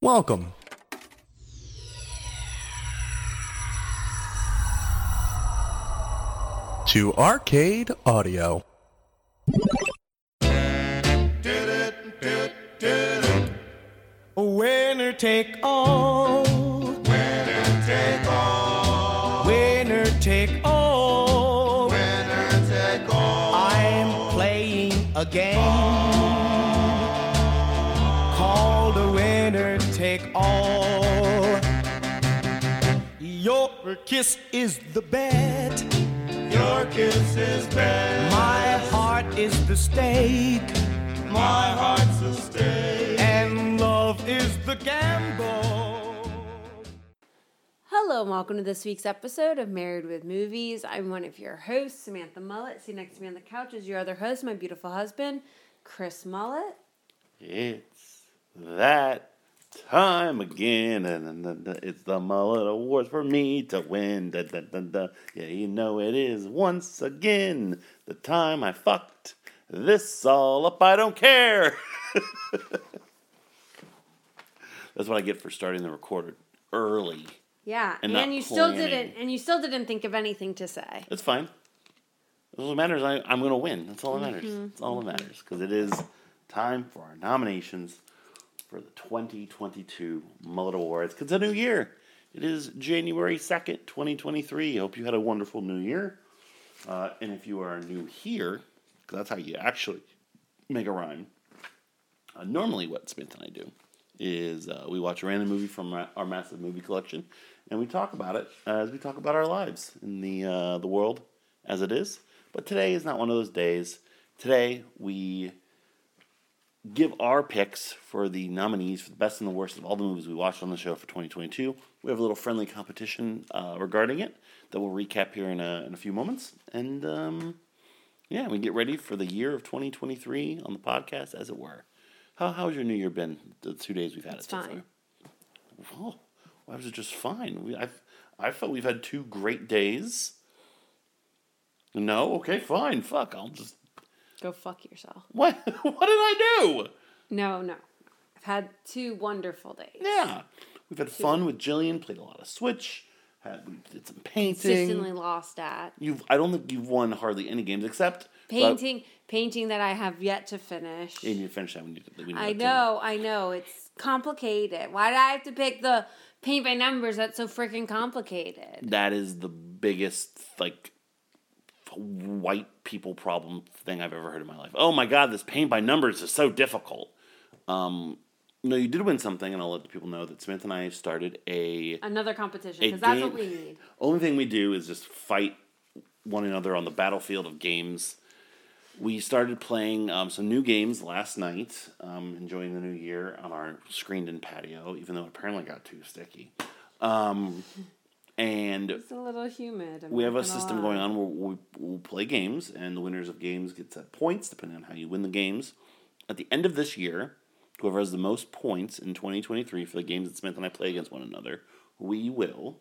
Welcome. To Arcade Audio. Winner take all. Winner take all. Winner take all. Winner take all. I'm playing a game all. Your kiss is the bet. Your kiss is bet. My heart is the stake. My heart's the stake. And love is the gamble. Hello, and welcome to this week's episode of Married with Movies. I'm one of your hosts, Samantha Mullet. See next to me on the couch is your other host, my beautiful husband, Chris Mullet. It's that time again, and, it's the Mullet Awards for me to win. Da, da, da, da. Yeah, you know it is once again the time I fucked this all up. I don't care. That's what I get for starting the recorder early. Yeah, And and, you still didn't, and you still didn't think of anything to say. That's fine. All that matters, I, I'm going to win. That's all that matters. Mm-hmm. That's all that matters. Because it is time for our nominations for the 2022 Mullet Awards. It's a new year. It is January 2nd, 2023. I hope you had a wonderful new year. Uh, and if you are new here, that's how you actually make a rhyme. Uh, normally, what Smith and I do is uh, we watch a random movie from our, our massive movie collection, and we talk about it as we talk about our lives in the uh, the world as it is. But today is not one of those days. Today we give our picks for the nominees for the best and the worst of all the movies we watched on the show for 2022. We have a little friendly competition uh, regarding it that we'll recap here in a, in a few moments. And um, yeah, we get ready for the year of 2023 on the podcast, as it were. How, how's your new year been? The two days we've had It's it so fine. far. Oh, why was it just fine? We, I've, I felt we've had two great days. No, okay, fine. Fuck, I'll just. Go fuck yourself. What? what did I do? No, no. I've had two wonderful days. Yeah, we've had fun with Jillian. Played a lot of Switch. Had we did some painting. Consistently lost at You've. I don't think you've won hardly any games except uh, painting, painting that I have yet to finish. And you finish that when you. When you I to- know, I know. It's complicated. Why did I have to pick the paint by numbers? That's so freaking complicated. that is the biggest like white people problem thing I've ever heard in my life. Oh my god, this paint by numbers is so difficult. Um, no, you did win something, and I'll let the people know that Samantha and I started a. Another competition, because that's what we need. Only thing we do is just fight one another on the battlefield of games. We started playing um, some new games last night, um, enjoying the new year on our screened-in patio, even though it apparently got too sticky. Um, and It's a little humid. I'm we have a system lie. going on where we, we'll play games, and the winners of games get set points depending on how you win the games. At the end of this year, whoever has the most points in 2023 for the games that Smith and I play against one another, we will.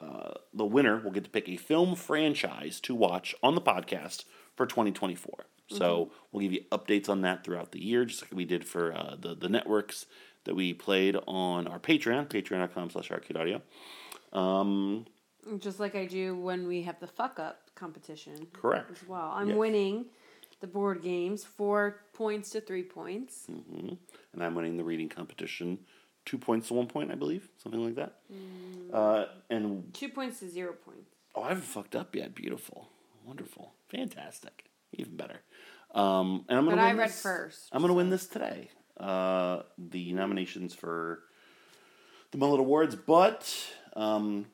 Uh, the winner will get to pick a film franchise to watch on the podcast for 2024. So we'll give you updates on that throughout the year, just like we did for uh, the the networks that we played on our Patreon, patreon.com/slash arcade audio. Um, Just like I do when we have the fuck up competition. Correct. As well. I'm Yes. winning the board games four points to three points. and I'm winning the reading competition, two points to one point, I believe, something like that. Uh, and Two points to zero points. oh, I haven't fucked up yet. Beautiful, wonderful, fantastic, even better. Um, and I'm gonna. But I read this- first, I'm gonna win this today. Uh, the nominations for the Mullet Awards, but um,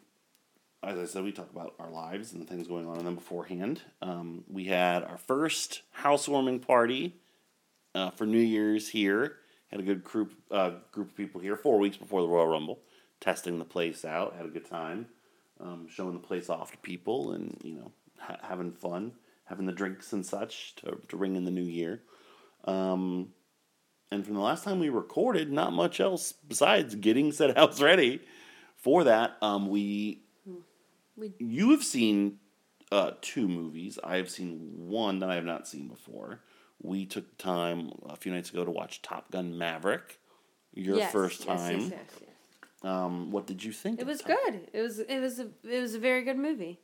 as I said, we talk about our lives and the things going on in them beforehand. Um, we had our first housewarming party uh, for New Year's here. Had a good group uh, group of people here four weeks before the Royal Rumble, testing the place out. Had a good time, um, showing the place off to people, and you know ha- having fun, having the drinks and such to to ring in the new year. Um, and from the last time we recorded, not much else besides getting said house ready for that. Um, we We- you have seen uh, two movies. I have seen one that I have not seen before. We took time a few nights ago to watch Top Gun Maverick. your Yes, first time. Yes, yes, yes. Um, what did you think? It of was Top- good. It was it was a it was a very good movie.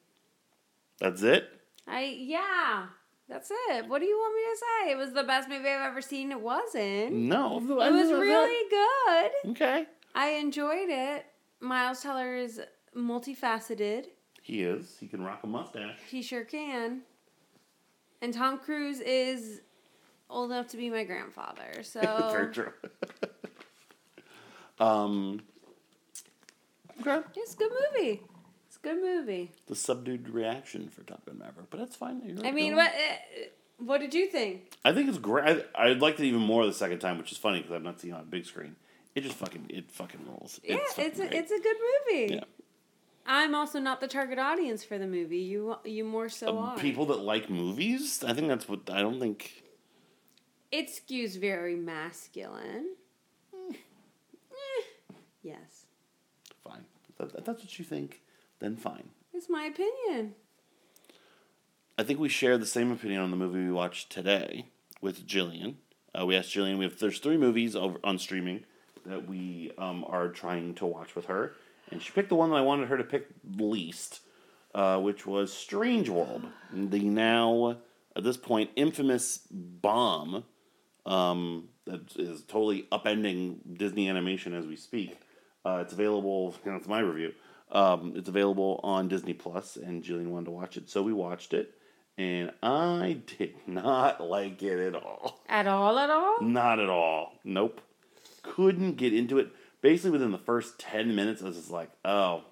That's it. I yeah. That's it. What do you want me to say? It was the best movie I've ever seen. It wasn't. No, It was really good. okay. I enjoyed it. Miles Teller is multifaceted. He is. He can rock a mustache. He sure can. And Tom Cruise is old enough to be my grandfather. So Very true. um. Okay. it's a good movie. It's a good movie. The subdued reaction for Top Gun Maverick, but that's fine. You're I mean, what uh, what did you think? I think it's great. I, I liked it even more the second time, which is funny because I've not seen it on a big screen. It just fucking it fucking rolls. Yeah, fucking it's a, great. it's a good movie. Yeah. I'm also not the target audience for the movie. You you more so Um, are. people that like movies. I think that's what I don't think. It skews very masculine. Eh, yes, Fine, that, that's what you think. Then fine. it's my opinion. I think we share the same opinion on the movie we watched today with Jillian. Uh, we asked Jillian. We have there's three movies over on streaming that we um, are trying to watch with her, and she picked the one that I wanted her to pick least, uh, which was Strange World, the now at this point infamous bomb um, that is totally upending Disney animation as we speak. Uh, it's available. You know, it's my review. Um, it's available on Disney Plus, and Jillian wanted to watch it, so we watched it, and I did not like it at all. At all, at all? Not at all. Nope. Couldn't get into it. Basically, within the first ten minutes, I was just like, "Oh,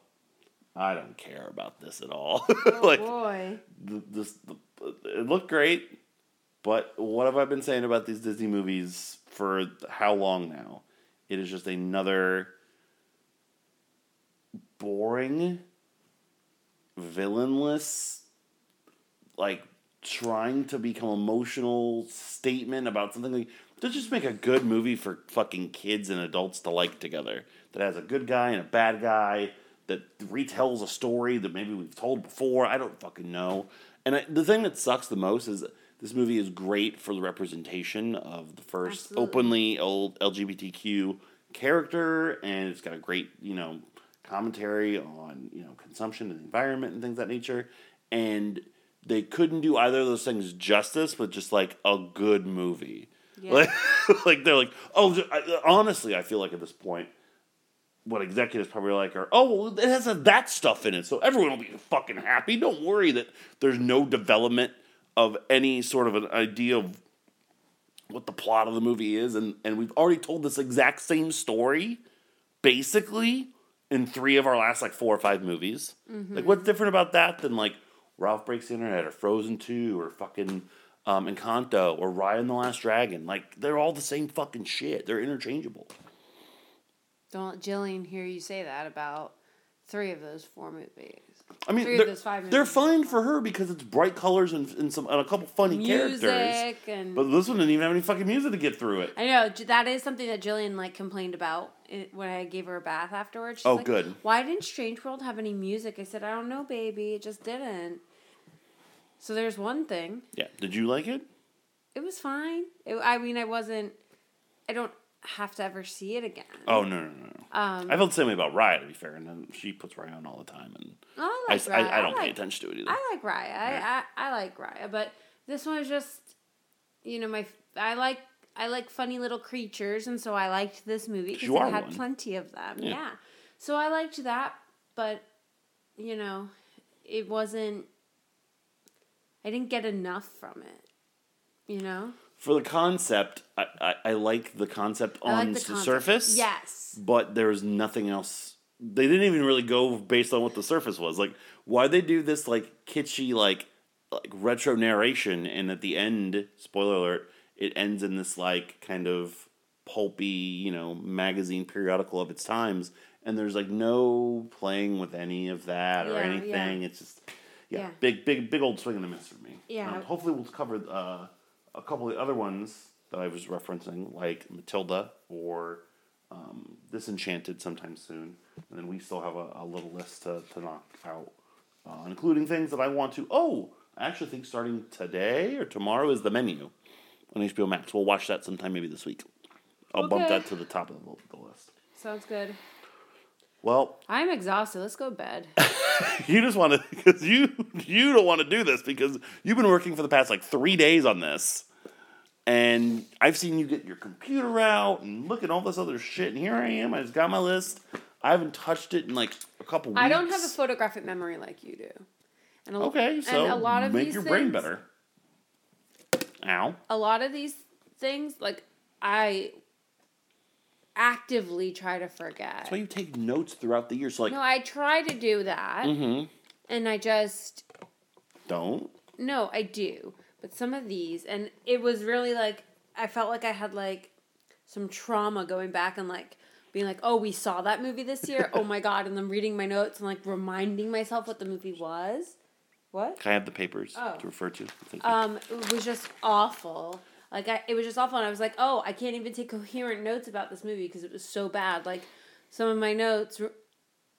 I don't care about this at all." Oh like, boy. this, it looked great, but what have I been saying about these Disney movies for how long now? It is just another boring, villainless, like trying to become emotional statement about something like to just make a good movie for fucking kids and adults to like together that has a good guy and a bad guy that retells a story that maybe we've told before. I don't fucking know. And I, the thing that sucks the most is this movie is great for the representation of the first Absolutely. openly old LGBTQ character, and it's got a great you know commentary on you know consumption and the environment and things of that nature. And they couldn't do either of those things justice, but just like a good movie. Yeah. Like, like they're like, oh, I, honestly, I feel like at this point, what executives probably like are, oh, well, it has that stuff in it, so everyone will be fucking happy. Don't worry that there's no development of any sort of an idea of what the plot of the movie is, and and we've already told this exact same story, basically, in three of our last like four or five movies. Mm-hmm. Like, what's different about that than like Ralph Breaks the Internet or Frozen Two or fucking um, Encanto or Raya and the Last Dragon? Like, they're all the same fucking shit. They're interchangeable. Don't let Jillian hear you say that about three of those four movies. I mean, Three of they're, those five they're fine for her because it's bright colors and, and some and a couple funny characters. And But this one didn't even have any fucking music to get through it. I know that is something that Jillian like complained about it, when I gave her a bath afterwards. She's Oh, like, good. Why didn't Strange World have any music? I said, I don't know, baby. It just didn't. So there's one thing. Yeah. Did you like it? It was fine. It, I mean, I wasn't. I don't have to ever see it again. Oh no no no. no. Um, I felt the same way about Raya to be fair, and then she puts Raya on all the time, and Oh, I, I like I- Raya. I don't pay like- attention to it either. I like Raya. I, I, I like Raya, but this one was just, you know, my I like I like funny little creatures, and so I liked this movie because it had one. plenty of them. Yeah. Yeah. so I liked that, but you know, it wasn't. I didn't get enough from it. You know, For the concept, I, I, I like the concept I on like the, the concept. surface. Yes. But there's nothing else. They didn't even really go based on what the surface was. Like, why they do this like kitschy like like retro narration, and at the end, spoiler alert, it ends in this like kind of pulpy, you know, magazine periodical of its times, and there's like no playing with any of that or Yeah, anything. yeah. It's just yeah, Yeah. big big big old swing and a miss for me. Yeah. Um, hopefully, we'll cover uh, a couple of the other ones that I was referencing, like Matilda or um, Disenchanted, sometime soon. And then we still have a, a little list to, to knock out, uh, including things that I want to. Oh, I actually think starting today or tomorrow is the menu on HBO Max. We'll watch that sometime maybe this week. I'll bump that to the top of the, the list. Sounds good. Well, I'm exhausted. Let's go to bed. you just want to because you you don't want to do this because you've been working for the past like three days on this, and I've seen you get your computer out and look at all this other shit, and here I am. I just got my list. I haven't touched it in like a couple weeks. I don't have a photographic memory like you do. And a, Okay, so and a lot of make your brain better. Ow. A lot of these things, like I actively try to forget. That's why you take notes throughout the year. So like, No, I try to do that, mm-hmm. and I just don't. no, I do. But some of these, and it was really like I felt like I had like some trauma going back and like being like, oh, we saw that movie this year. oh my god! And then reading my notes and like reminding myself what the movie was. What? Can I have the papers Oh. to refer to? Um, it was just awful. Like I, it was just awful, and I was like, oh, I can't even take coherent notes about this movie because it was so bad. Like some of my notes,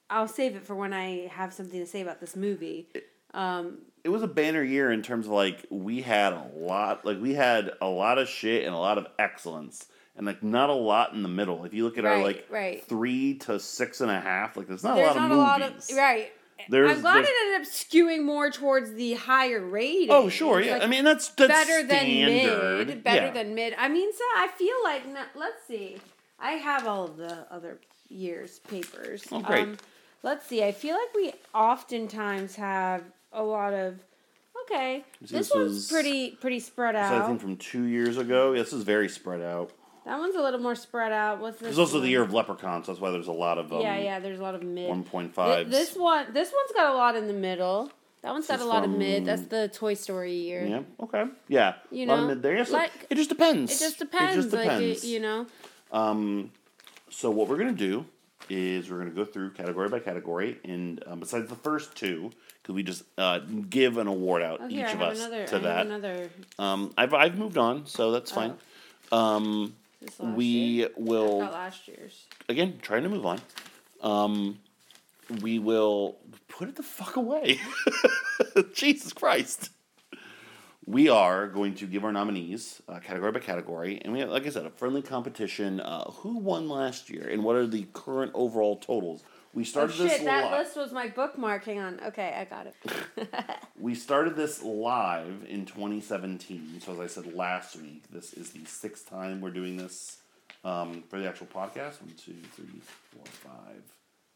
I'll save it for when I have something to say about this movie. Um, it was a banner year in terms of like we had a lot like we had a lot of shit and a lot of excellence and like not a lot in the middle if you look at our like right. three to six and a half like there's not there's a lot not of a lot movies of right. There's- I'm glad there's- it ended up skewing more towards the higher rating. oh sure yeah like i mean that's that's better than mid. Better Yeah. than mid. I mean, so I feel like let's see. I have all of the other years papers. Oh, great. Um, let's see. I feel like we oftentimes have a lot of. Okay, This this, one's was- pretty pretty spread So I out. think from two years ago. This is very spread out. That one's a little more spread out. What's this? It's also one? the year of leprechauns. That's why there's a lot of um, yeah, yeah. There's a lot of mid. one point five. This one, this one's got a lot in the middle. That one's got a lot of mid. That's the Toy Story year. Yeah. Okay. Yeah. You a lot of know, mid there. Like- it just depends. It just depends. It just depends. Like you, know. Um, so what we're gonna do is we're gonna go through category by category, and um, besides the first two, because we just uh, give an award out Oh, each here of us another. to I that. another. Um, I've I've moved on, so that's fine. Um, This last we year? will last year's. again trying to move on. Um, we will put it the fuck away. Jesus Christ. We are going to give our nominees uh, category by category, and we have, like I said, a friendly competition. Uh, who won last year, and what are the current overall totals? We Oh started this shit! That li- list was my bookmark. Hang on. Okay, I got it. We started this live in 2017. So as I said last week, this is the sixth time we're doing this um, for the actual podcast. One, two, three, four, five.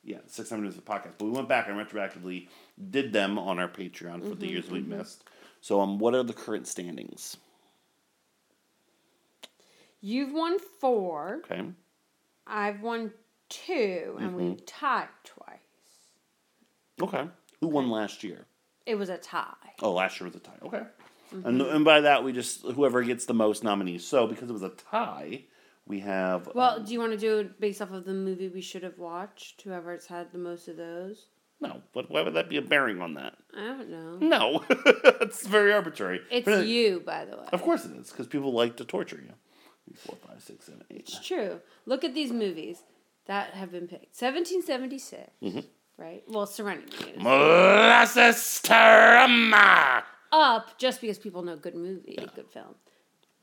Yeah, sixth time we're doing the podcast. But we went back and retroactively did them on our Patreon for the years we missed. So um, what are the current standings? You've won four. Okay. I've won two, and Mm-hmm. we've tied twice. Okay. Who won last year? It was a tie. Oh, last year was a tie. Okay. Mm-hmm. And, and by that, we just, whoever gets the most nominees. So because it was a tie, we have. Well, um, do you want to do it based off of the movie we should have watched? Whoever's had the most of those. no, but why would that be a bearing on that? I don't know. No, it's very arbitrary. It's But, uh, you, by the way. Of course it is, because people like to torture you. Four, five, six, seven, eight. It's true. Look at these movies that have been picked. 1776, Mm-hmm. right? Well, Serenity Molasses Tarama. up just because people know good movie, good film.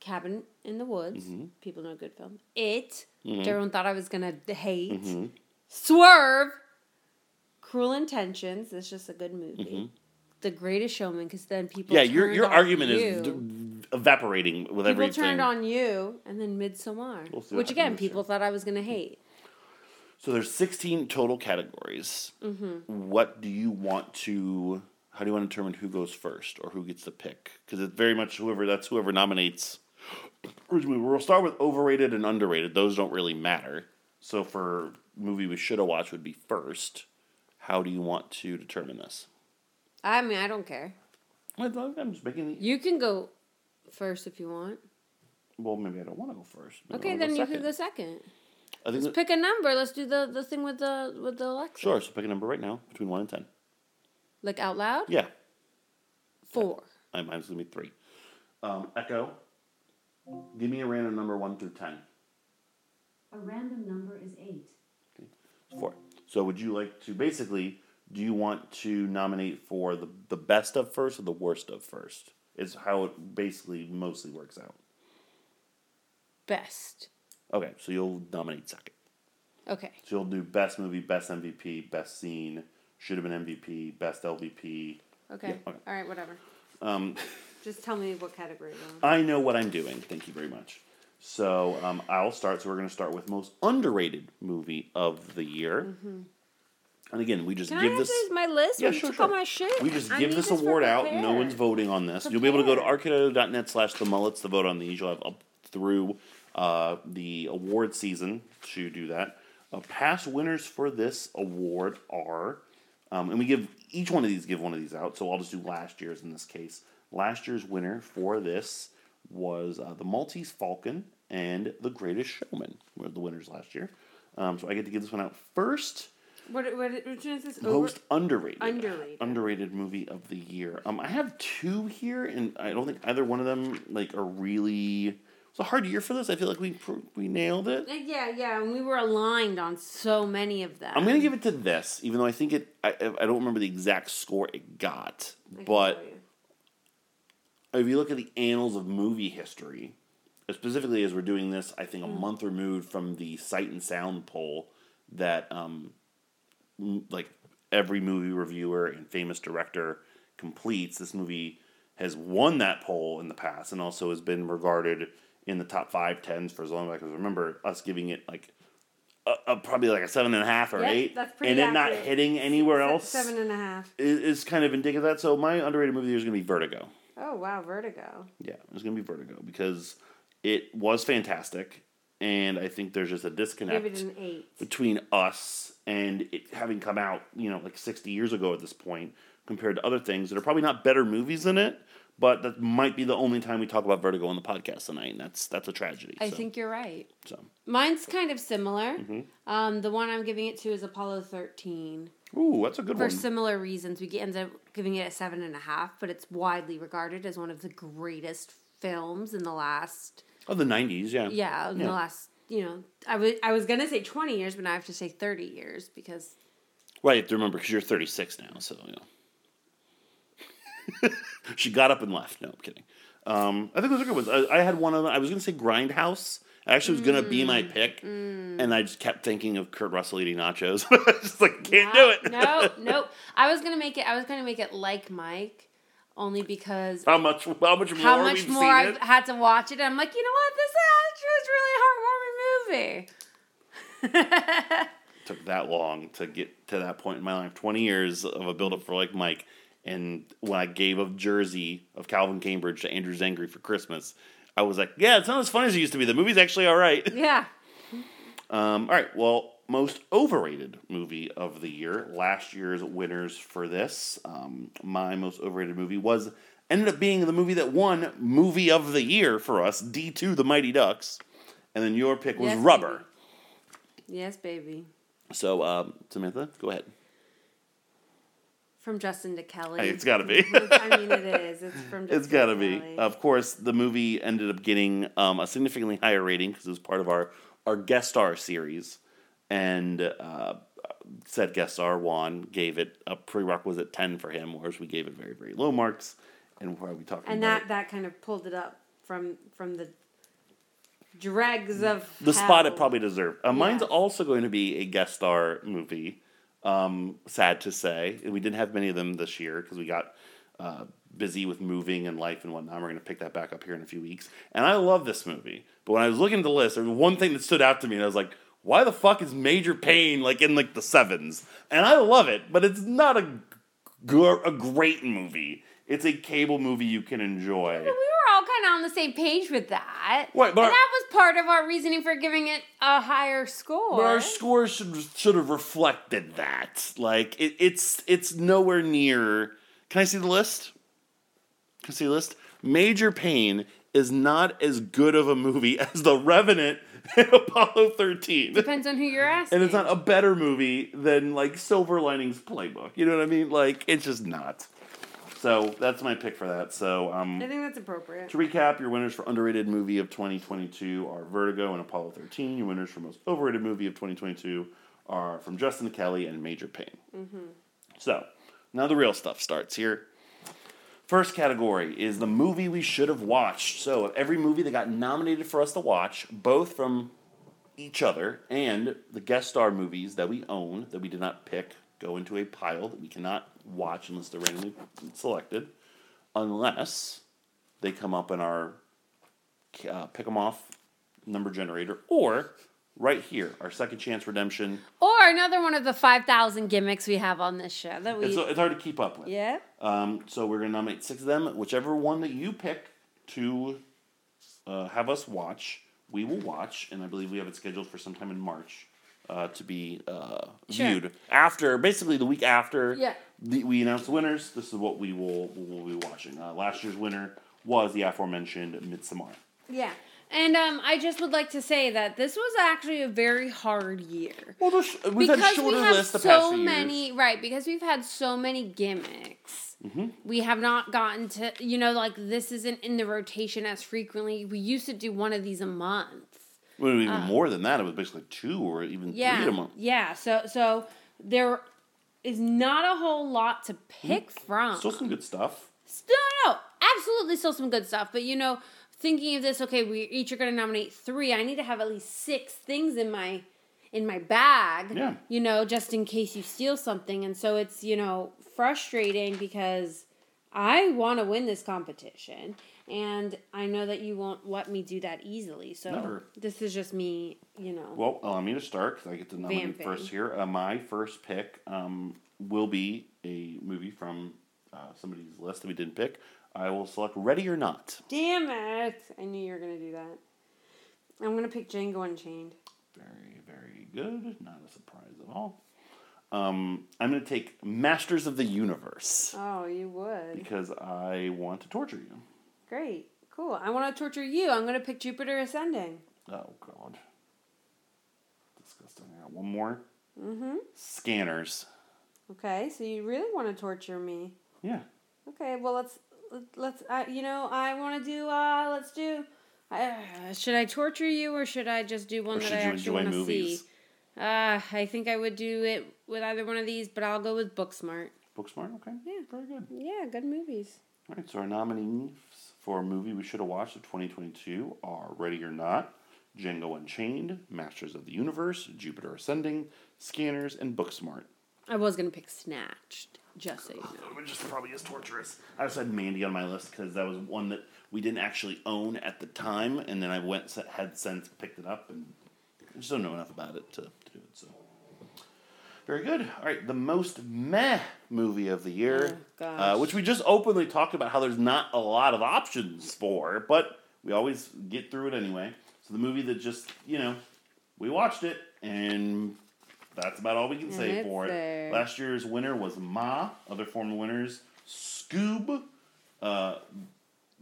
Cabin in the Woods, Mm-hmm. people know good film. It, which everyone thought I was gonna hate. Swerve, Cruel Intentions. That's just a good movie. The Greatest Showman, because then people Mm-hmm. Yeah, your your argument you. is d- evaporating with people everything. turned on you, and then Midsommar, We'll which again year. people thought I was gonna hate. So there's 16 total categories. Mm-hmm. What do you want to? How do you want to determine who goes first or who gets the pick? Because it's very much whoever that's whoever nominates. We'll start with overrated and underrated. Those don't really matter. So for movie we should have watched would be first. How do you want to determine this? I mean, I don't care. I'm just making. The, You can go first if you want. well, maybe I don't want to go first. Maybe Okay, then go you can go second. I think that- Pick a number. Let's do the, the thing with the with the Alexa. sure. So pick a number right now between one and ten. Like out loud. Yeah, Four. I- mine's gonna be three. Um, Echo. Give me a random number one through ten. A random number is eight. Four. So would you like to basically? Do you want to nominate for the the best of first or the worst of first? Is how it basically mostly works out. Best. Okay, so you'll nominate second. Okay. So you'll do best movie, best MVP, best scene, should have been MVP, best LVP. Okay. Yeah, okay. All right. Whatever. Um, Just tell me what category. I know what I'm doing. Thank you very much. So um, I'll start. So we're going to start with most underrated movie of the year. And again, we just Mm-hmm. Can I give have this. this my list? Yeah, sure, sure. my shit. We just I give need this award out. No one's voting on this. You'll be able to go to Prepared. arcadeaudio.net slash the mullets to vote on these. You'll have up through uh, the award season to do that. Uh, past winners for this award are, um, and we give each one of these give one of these out. So I'll just do last year's in this case. Last year's winner for this was uh, the Maltese Falcon and the Greatest Showman were the winners last year. Um, so I get to give this one out first. What, what, which one is this? Most underrated. Underrated. Underrated movie of the year. Um, I have two here, and I don't think either one of them like are really. It's a hard year for this. I feel like we we nailed it. Yeah, yeah, and we were aligned on so many of them. I'm gonna give it to this, even though I think it. I, I don't remember the exact score it got, but if you look at the annals of movie history, specifically as we're doing this, I think a Mm. month removed from the Sight and Sound poll that um, like every movie reviewer and famous director completes. This movie has won that poll in the past and also has been regarded in the top five tens for as long as I can remember. Us giving it like a, a, probably like a seven and a half or Yep, eight, that's pretty and it not hitting anywhere Se- else Seven and a half. is, is kind of indicative of that. So my underrated movie is going to be Vertigo. Oh wow, Vertigo. Yeah, it's gonna be Vertigo because it was fantastic, and I think there's just a disconnect it an eight. between us and it having come out, you know, like 60 years ago at this point, compared to other things that are probably not better movies than it, but that might be the only time we talk about Vertigo on the podcast tonight, and that's that's a tragedy. I so, think you're right. so. Mine's kind of similar. Mm-hmm. Um, the one I'm giving it to is Apollo 13. Ooh, that's a good For one. For similar reasons, we end up giving it a seven and a half, but it's widely regarded as one of the greatest films in the last oh, the 90s, yeah. yeah in the last you know I was I was gonna say twenty years, but now I have to say thirty years because Right, you have to remember because you're 36 now, so you know. she got up and left. No, I'm kidding. Um, I think those are good ones. I, I had one of them. I was going to say Grindhouse. Actually, was going to be my Mm, pick, and I just kept thinking of Kurt Russell eating nachos. I was just like, can't do it. no, no. I was gonna make it. I was gonna make it like Mike, only because How much? How much more? how much we've more I've it? had to watch it. I'm like, you know what? This actually is really a heartwarming movie. Took that long to get to that point in my life. Twenty years of a build-up for like Mike, and when I gave a jersey of Calvin Cambridge to Andrew Zangri for Christmas, I was like, yeah, it's not as fun as it used to be. The movie's actually all right. yeah. Um, all right. Well, most overrated movie of the year. Last year's winners for this. Um, my most overrated movie was ended up being the movie that won movie of the year for us. D two, The Mighty Ducks, and then your pick was Yes, Rubber. Yes, baby. So, um, Samantha, go ahead. From Justin to Kelly. Hey, it's gotta be. I mean, it is. It's from. Justin It's got to to be. Of course, the movie ended up getting um, a significantly higher rating because it was part of our, our guest star series. And uh, said guest star, Juan, gave it a prerequisite 10 for him, whereas we gave it very, very low marks. And why are we talking and that it? that kind of pulled it up from from the dregs of the spot it probably deserved. Uh, Mine's also going to be a guest star movie. Um, sad to say, we didn't have many of them this year because we got uh, busy with moving and life and whatnot. We're going to pick that back up here in a few weeks. And I love this movie, but when I was looking at the list, there was one thing that stood out to me, and I was like, "Why the fuck is Major Payne like in like the sevens? And I love it, but it's not a a great movie. It's a cable movie you can enjoy. The same page with that. Right, but- and that was part of our reasoning for giving it a higher score. But our scores should should have reflected that. Like it, it's it's nowhere near. Can I see the list? Can I see the list? Major Payne is not as good of a movie as The Revenant and Apollo thirteen, Depends on who you're asking. and it's not a better movie than like Silver Linings Playbook. You know what I mean? Like it's just not. So that's my pick for that. So um, I think that's appropriate. to recap, your winners for underrated movie of 2022 are Vertigo and Apollo 13. Your winners for most overrated movie of 2022 are from Justin Kelly and Major Payne. So, now the real stuff starts here. First category is the movie we should have watched. So, of every movie that got nominated for us to watch, both from each other and the guest star movies that we own that we did not pick go into a pile that we cannot watch unless they're randomly selected, unless they come up in our uh, pick 'em off number generator or right here our second chance redemption. Or another one of the 5,000 gimmicks we have on this show that we. It's, it's hard to keep up with. yeah. Um, so we're gonna nominate six of them. Whichever one that you pick to uh, have us watch, we will watch, and I believe we have it scheduled for sometime in March uh, to be uh, Sure. viewed after, basically the week after. Yeah. The, we announce the winners. This is what we will will be watching. Uh, last year's winner was the aforementioned Midsommar. Yeah. And um, I just would like to say that this was actually a very hard year. Well, we've had because shorter we have lists the past so many years. right because we've had so many gimmicks we have not gotten to you know like this isn't in the rotation as frequently we used to do one of these a month Well, even uh, more than that, it was basically two or even three yeah a month. yeah so so there is not a whole lot to pick mm-hmm. from Still some good stuff. no, no, absolutely still some good stuff. But you know, thinking of this, okay, we each are going to nominate three. I need to have at least six things in my in my bag. Yeah. You know, just in case you steal something, and so it's you know frustrating because I want to win this competition, and I know that you won't let me do that easily. So Never. this is just me, you know. Well, allow me to start because I get to nominate Vamping. first here. Uh, my first pick um, will be a movie from uh, somebody's list that we didn't pick. I will select Ready or Not. Damn it! I knew you were gonna do that. I'm gonna pick Django Unchained. Very, very good. Not a surprise at all. Um, I'm going to take Masters of the Universe Oh, you would. because I want to torture you. Great. Cool. I want to torture you. I'm going to pick Jupiter Ascending. Oh, God. Disgusting. I got one more. Mm-hmm. Scanners. Okay, so you really want to torture me. Yeah. Okay, well let's let's uh, you know, I want to do uh let's do uh, should I torture you or should I just do one that I actually want to see? movies? Uh, I think I would do it with either one of these, but I'll go with Booksmart. Booksmart? Okay. Yeah. Very good. Yeah, good movies. All right, so our nominees for a movie we should have watched of 2022 are Ready or Not, Django Unchained, Masters of the Universe, Jupiter Ascending, Scanners, and Booksmart. I was going to pick Snatched, just so you know. Which just probably as torturous. I also had Mandy on my list because that was one that we didn't actually own at the time, and then I went had since picked it up, and I just don't know enough about it to, to do it. So very good. All right, the most meh movie of the year, Oh, gosh. uh, which we just openly talked about how there's not a lot of options for, but we always get through it anyway. So the movie that just you know we watched it and. That's about all we can And say for it. Last year's winner was Ma. Other former winners: Scoob, uh,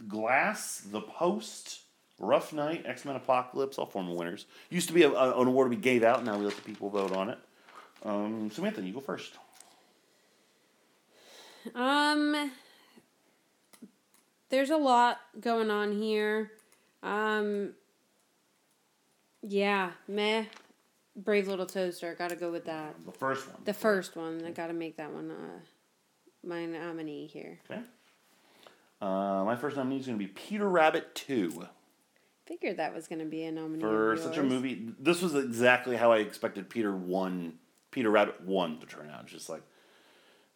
Glass, The Post, Rough Night, X Men Apocalypse. All former winners. Used to be a, a- an award we gave out. Now we let the people vote on it. Um, Samantha, you go first. Um, there's a lot going on here. Um, yeah, meh. Brave Little Toaster. Got to go with that. The first one. The first one. I got to make that one uh, my nominee here. Okay. Uh, my first nominee is going to be Peter Rabbit Two. Figured that was going to be a nominee for such a movie. This was exactly how I expected Peter one, Peter Rabbit one to turn out. It's just like,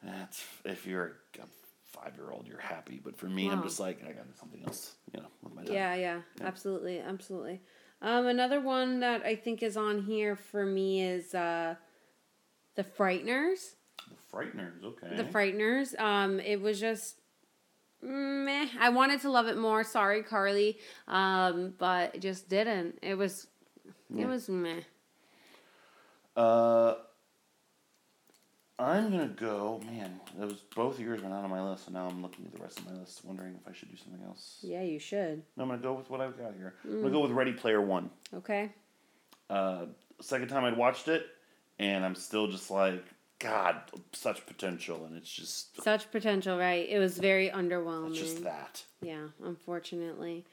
that's if you're a five year old, you're happy, but for me, I'm just like, I got something else, you know, with my time. Yeah, yeah, absolutely, absolutely. Um, another one that I think is on here for me is uh, the Frighteners. The Frighteners, okay. The Frighteners. Um, it was just meh. I wanted to love it more. Sorry, Carly. Um, but it just didn't. It was. It was meh. Uh, I'm gonna go. Man, those both years were not on my list, so now I'm looking at the rest of my list, wondering if I should do something else. Yeah, you should. No, I'm gonna go with what I've got here. I'm Mm. gonna go with Ready Player One. Okay. uh, second time I'd watched it, and I'm still just like, God, such potential, and it's just, Such potential, right? It was very underwhelming. it's just that. Yeah, unfortunately.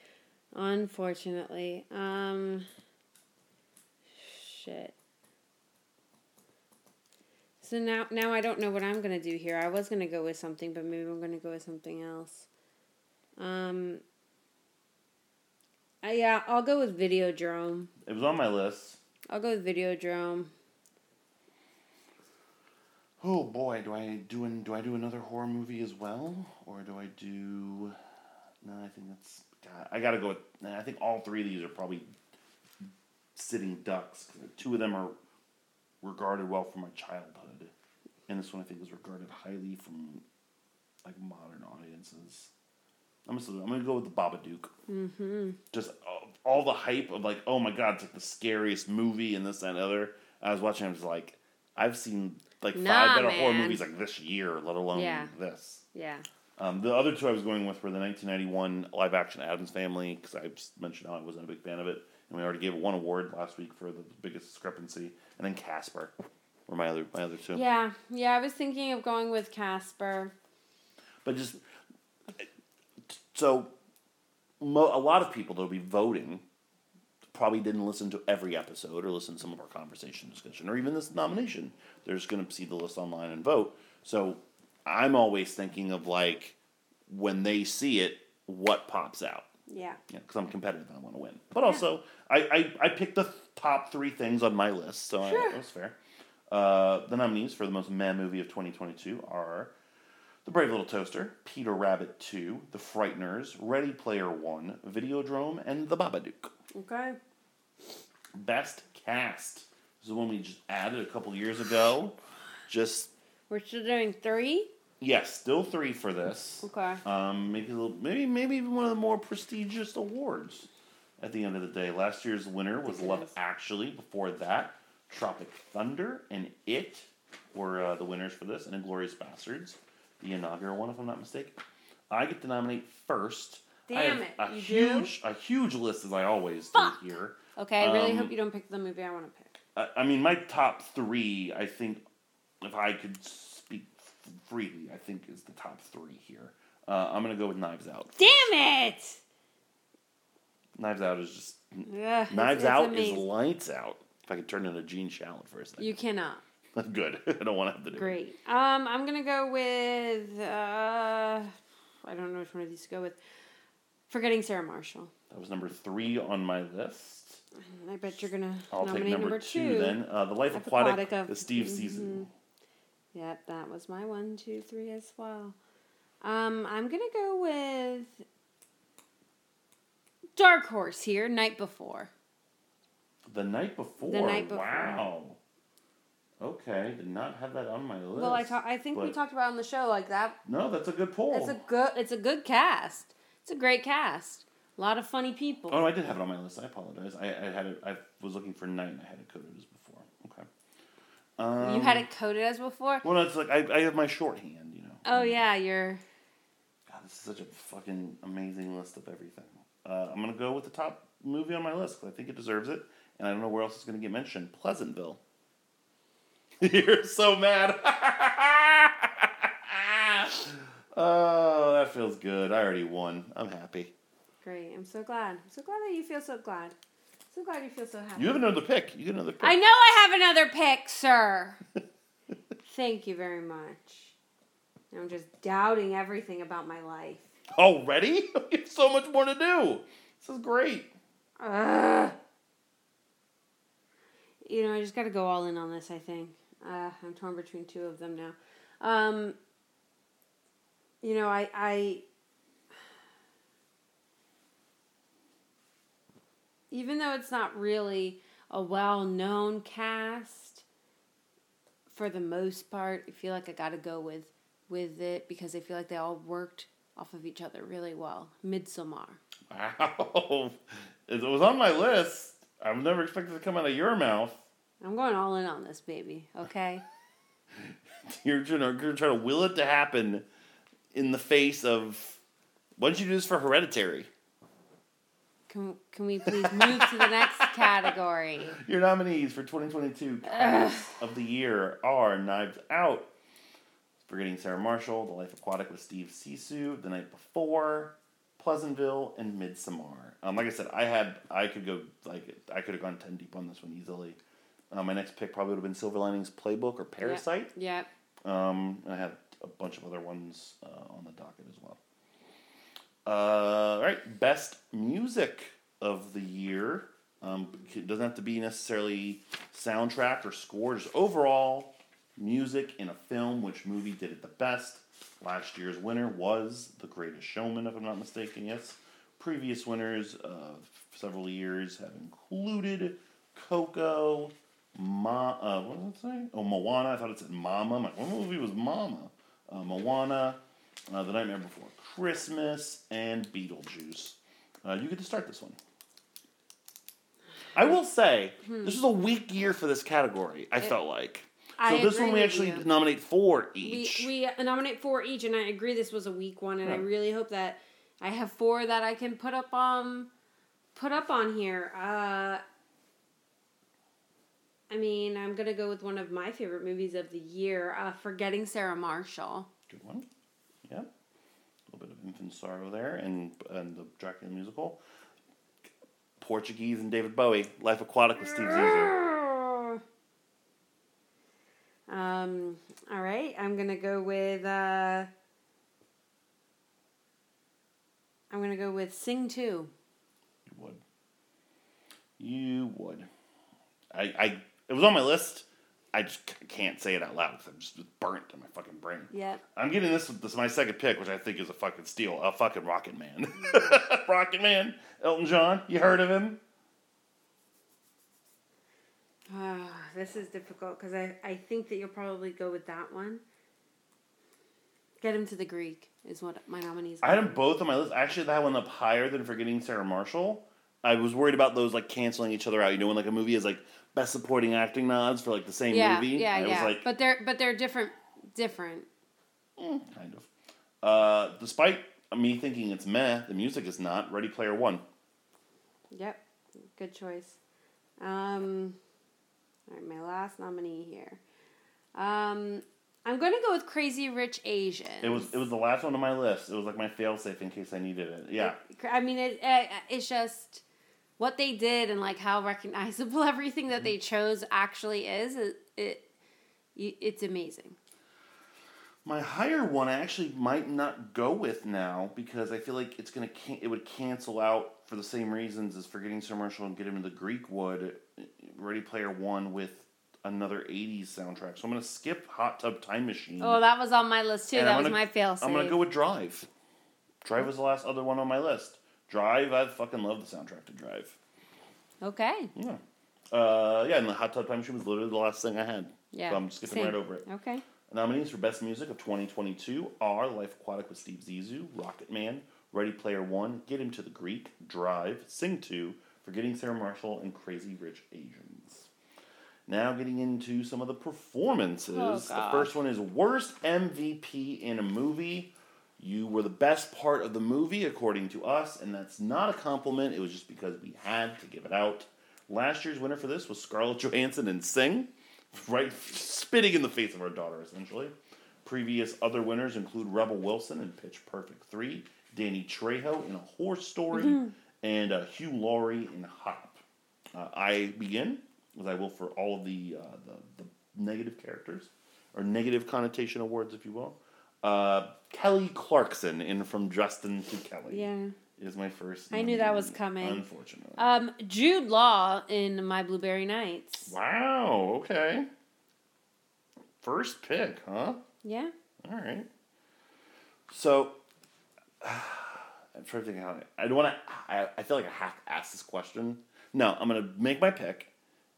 Unfortunately. Um shit. So now now I don't know what I'm going to do here. I was going to go with something, but maybe I'm going to go with something else. Um I, yeah, I'll go with Videodrome. It was on my list. I'll go with Videodrome. Oh boy, do I do an, do I do another horror movie as well, or do I do? No, I think that's. God, I gotta go with. I think all three of these are probably sitting ducks. two of them are regarded well from my childhood, and this one I think is regarded highly from like modern audiences. I'm gonna, I'm gonna go with the Babadook. Mm-hmm. Just all, all the hype of like, oh my god, it's like the scariest movie and this and other. I was watching, I was like, I've seen like five Nah, better horror movies like this year, let alone Yeah. this. Yeah. Um, the other two I was going with were the 1991 live action Addams Family because I just mentioned how I wasn't a big fan of it, and we already gave it one award last week for the biggest discrepancy, and then Casper were my other my other two. Yeah. Yeah, I was thinking of going with Casper. But just so mo- a lot of people that'll be voting probably didn't listen to every episode or listen to some of our conversation discussion or even this nomination. They're just going to see the list online and vote. So I'm always thinking of like when they see it, what pops out. Yeah. Yeah, because I'm competitive and I want to win. But also, I, I, I picked the th- top three things on my list, so I, that was fair. Uh, the nominees for the most meh movie of 2022 are The Brave Little Toaster, Peter Rabbit 2, The Frighteners, Ready Player One, Videodrome, and The Babadook. Okay. Best Cast. This is the one we just added a couple years ago. Just, We're still doing three? yes, still three for this. Okay. Um, maybe a little, maybe maybe even one of the more prestigious awards. At the end of the day, last year's winner was Love. Actually. Before that, Tropic Thunder and It were uh, the winners for this, and Inglourious Basterds, the inaugural one, if I'm not mistaken. I get to nominate first. I Damn have it, A you huge, a huge list as I always Fuck. do here. Okay, I really Um, hope you don't pick the movie I want to pick. I, I mean, my top three, I think, if I could speak freely, I think is the top three here. Uh, I'm gonna go with Knives Out. Damn it! Knives Out is just Ugh, it's- Knives it's Out amazing. is lights out. If I could turn into Gene Shalit for a second. You cannot. Good. I don't want to have to do it. Great. Um, I'm gonna go with. Uh, I don't know which one of these to go with. Forgetting Sarah Marshall. That was number three on my list. I bet you're gonna I'll nominate take number, number two, then. Uh, the Life Aquatic, Aquatic of- the Steve mhm. season. Yep, that was my one, two, three as well. Um, I'm gonna go with Dark Horse here. Night Before. The night before. The Night Before. Wow. Okay, did not have that on my list. Well, I ta- I think we talked about on the show like that. No, that's a good poll. It's a good. It's a good cast. It's a great cast. A lot of funny people. Oh, I did have it on my list. I apologize. I, I had it. I was looking for night. and I had it coded as before. Okay. Um, you had it coded as before. Well, it's like I, I have my shorthand. You know. Oh yeah, you're. God, this is such a fucking amazing list of everything. Uh, I'm gonna go with the top movie on my list because I think it deserves it, and I don't know where else it's gonna get mentioned. Pleasantville. You're so mad. oh, that feels good. I already won. I'm happy. Great. I'm so glad. I'm so glad that you feel so glad. So glad you feel so happy. You have another pick. You get another pick. I know I have another pick, sir. Thank you very much. I'm just doubting everything about my life. Already? You have so much more to do. This is great. Ugh. You know, I just got to go all in on this. I think uh, I'm torn between two of them now. Um, you know, I, I even though it's not really a well-known cast, for the most part, I feel like I got to go with with it because I feel like they all worked off of each other really well. Midsommar. Wow. It was on my list. I've never expected to come out of your mouth. I'm going all in on this baby, okay? You're trying to, you're gonna try to will it to happen in the face of. Why don't you do this for Hereditary? Can, can we please move to the next category? Your nominees for 2022 Cast of the Year are Knives Out, Forgetting Sarah Marshall, The Life Aquatic with Steve Zissou, The Night Before, Pleasantville, and Midsommar. Um, like I said, I had I could go like I could have gone ten deep on this one easily. Uh, my next pick probably would have been Silver Linings Playbook or Parasite. Yep. Um, I had a bunch of other ones uh, on the docket as well. Uh, all right, best music of the year. Um, it doesn't have to be necessarily soundtrack or score, just overall music in a film. Which movie did it the best? Last year's winner was The Greatest Showman, if I'm not mistaken. Yes. Previous winners of several years have included Coco, Ma. Uh, what did it say? Oh, Moana. I thought it said Mama. I'm what movie was Mama? Uh, Moana, uh, The Nightmare Before Christmas, and Beetlejuice. Uh, you get to start this one. I will say this was a weak year for this category. I felt like. So I this one we actually you. nominate four each. we we nominate four each, and I agree this was a weak one, and I really hope that I have four that I can put up um put up on here. Uh, I mean, I'm gonna go with one of my favorite movies of the year, uh, "Forgetting Sarah Marshall." Good one. Yeah. A little bit of infant sorrow there, and and the Dracula musical. Portuguese and David Bowie, Life Aquatic with Steve Zissou. Um. All right, I'm gonna go with. Uh, I'm gonna go with "Sing 2. You would. You would. I, I it was on my list. I just can't say it out loud because I'm just burnt in my fucking brain. Yeah. I'm getting this. This is my second pick, which I think is a fucking steal. A fucking Rocket Man. Rocket Man. Elton John. You heard of him? Ah, this is difficult because I, I think that you'll probably go with that one. Get him to the Greek is what my nominees. Are. I had them both on my list. Actually, that one up higher than Forgetting Sarah Marshall. I was worried about those like canceling each other out. You know, when like a movie is like best supporting acting nods for like the same Yeah, movie. yeah, I yeah. was like, but they're but they're different. Different. kind of. Uh, despite me thinking it's meh, the music is not. Ready Player One. Yep. Good choice. Um, all right, my last nominee here. Um, I'm going to go with Crazy Rich Asians. It was it was the last one on my list. It was like my failsafe in case I needed it. Yeah. I mean, it, it it's just what they did and like how recognizable everything that they chose actually is. It, it it's amazing. My higher one I actually might not go with now because I feel like it's gonna can- it would cancel out for the same reasons as forgetting Sir Marshall and get him to the Greek would. Ready Player One with another '80s soundtrack, so I'm gonna skip Hot Tub Time Machine. Oh, that was on my list too. And that I'm was gonna- my fail. I'm gonna go with Drive. Drive was the last other one on my list. Drive, I fucking love the soundtrack to Drive. Okay. Yeah. Uh, yeah, and the Hot Tub Time Machine was literally the last thing I had. Yeah. So I'm skipping same. right over it. Okay. Nominees for Best Music of 2022 are Life Aquatic with Steve Zissou, Rocket Man, Ready Player One, Get Him to the Greek, Drive, Sing 2, Forgetting Sarah Marshall, and Crazy Rich Asians. Now getting into some of the performances. Oh, the first one is Worst MVP in a Movie. You were the best part of the movie, according to us, and that's not a compliment. It was just because we had to give it out. Last year's winner for this was Scarlett Johansson in Sing, right, spitting in the face of our daughter, essentially. Previous other winners include Rebel Wilson in Pitch Perfect 3, Danny Trejo in A Horse Story, mm-hmm. And uh, Hugh Laurie in Hop. Uh, I begin, as I will for all of the, uh, the, the negative characters, or negative connotation awards, if you will. Uh, Kelly Clarkson in From Justin to Kelly Yeah. is my first. I knew that was coming. Unfortunately. Um, Jude Law in My Blueberry Nights. wow. Okay. First pick, huh? Yeah. All right. So, I'm trying to think how I, I don't want to. I, I feel like I have to ask this question. No, I'm gonna make my pick,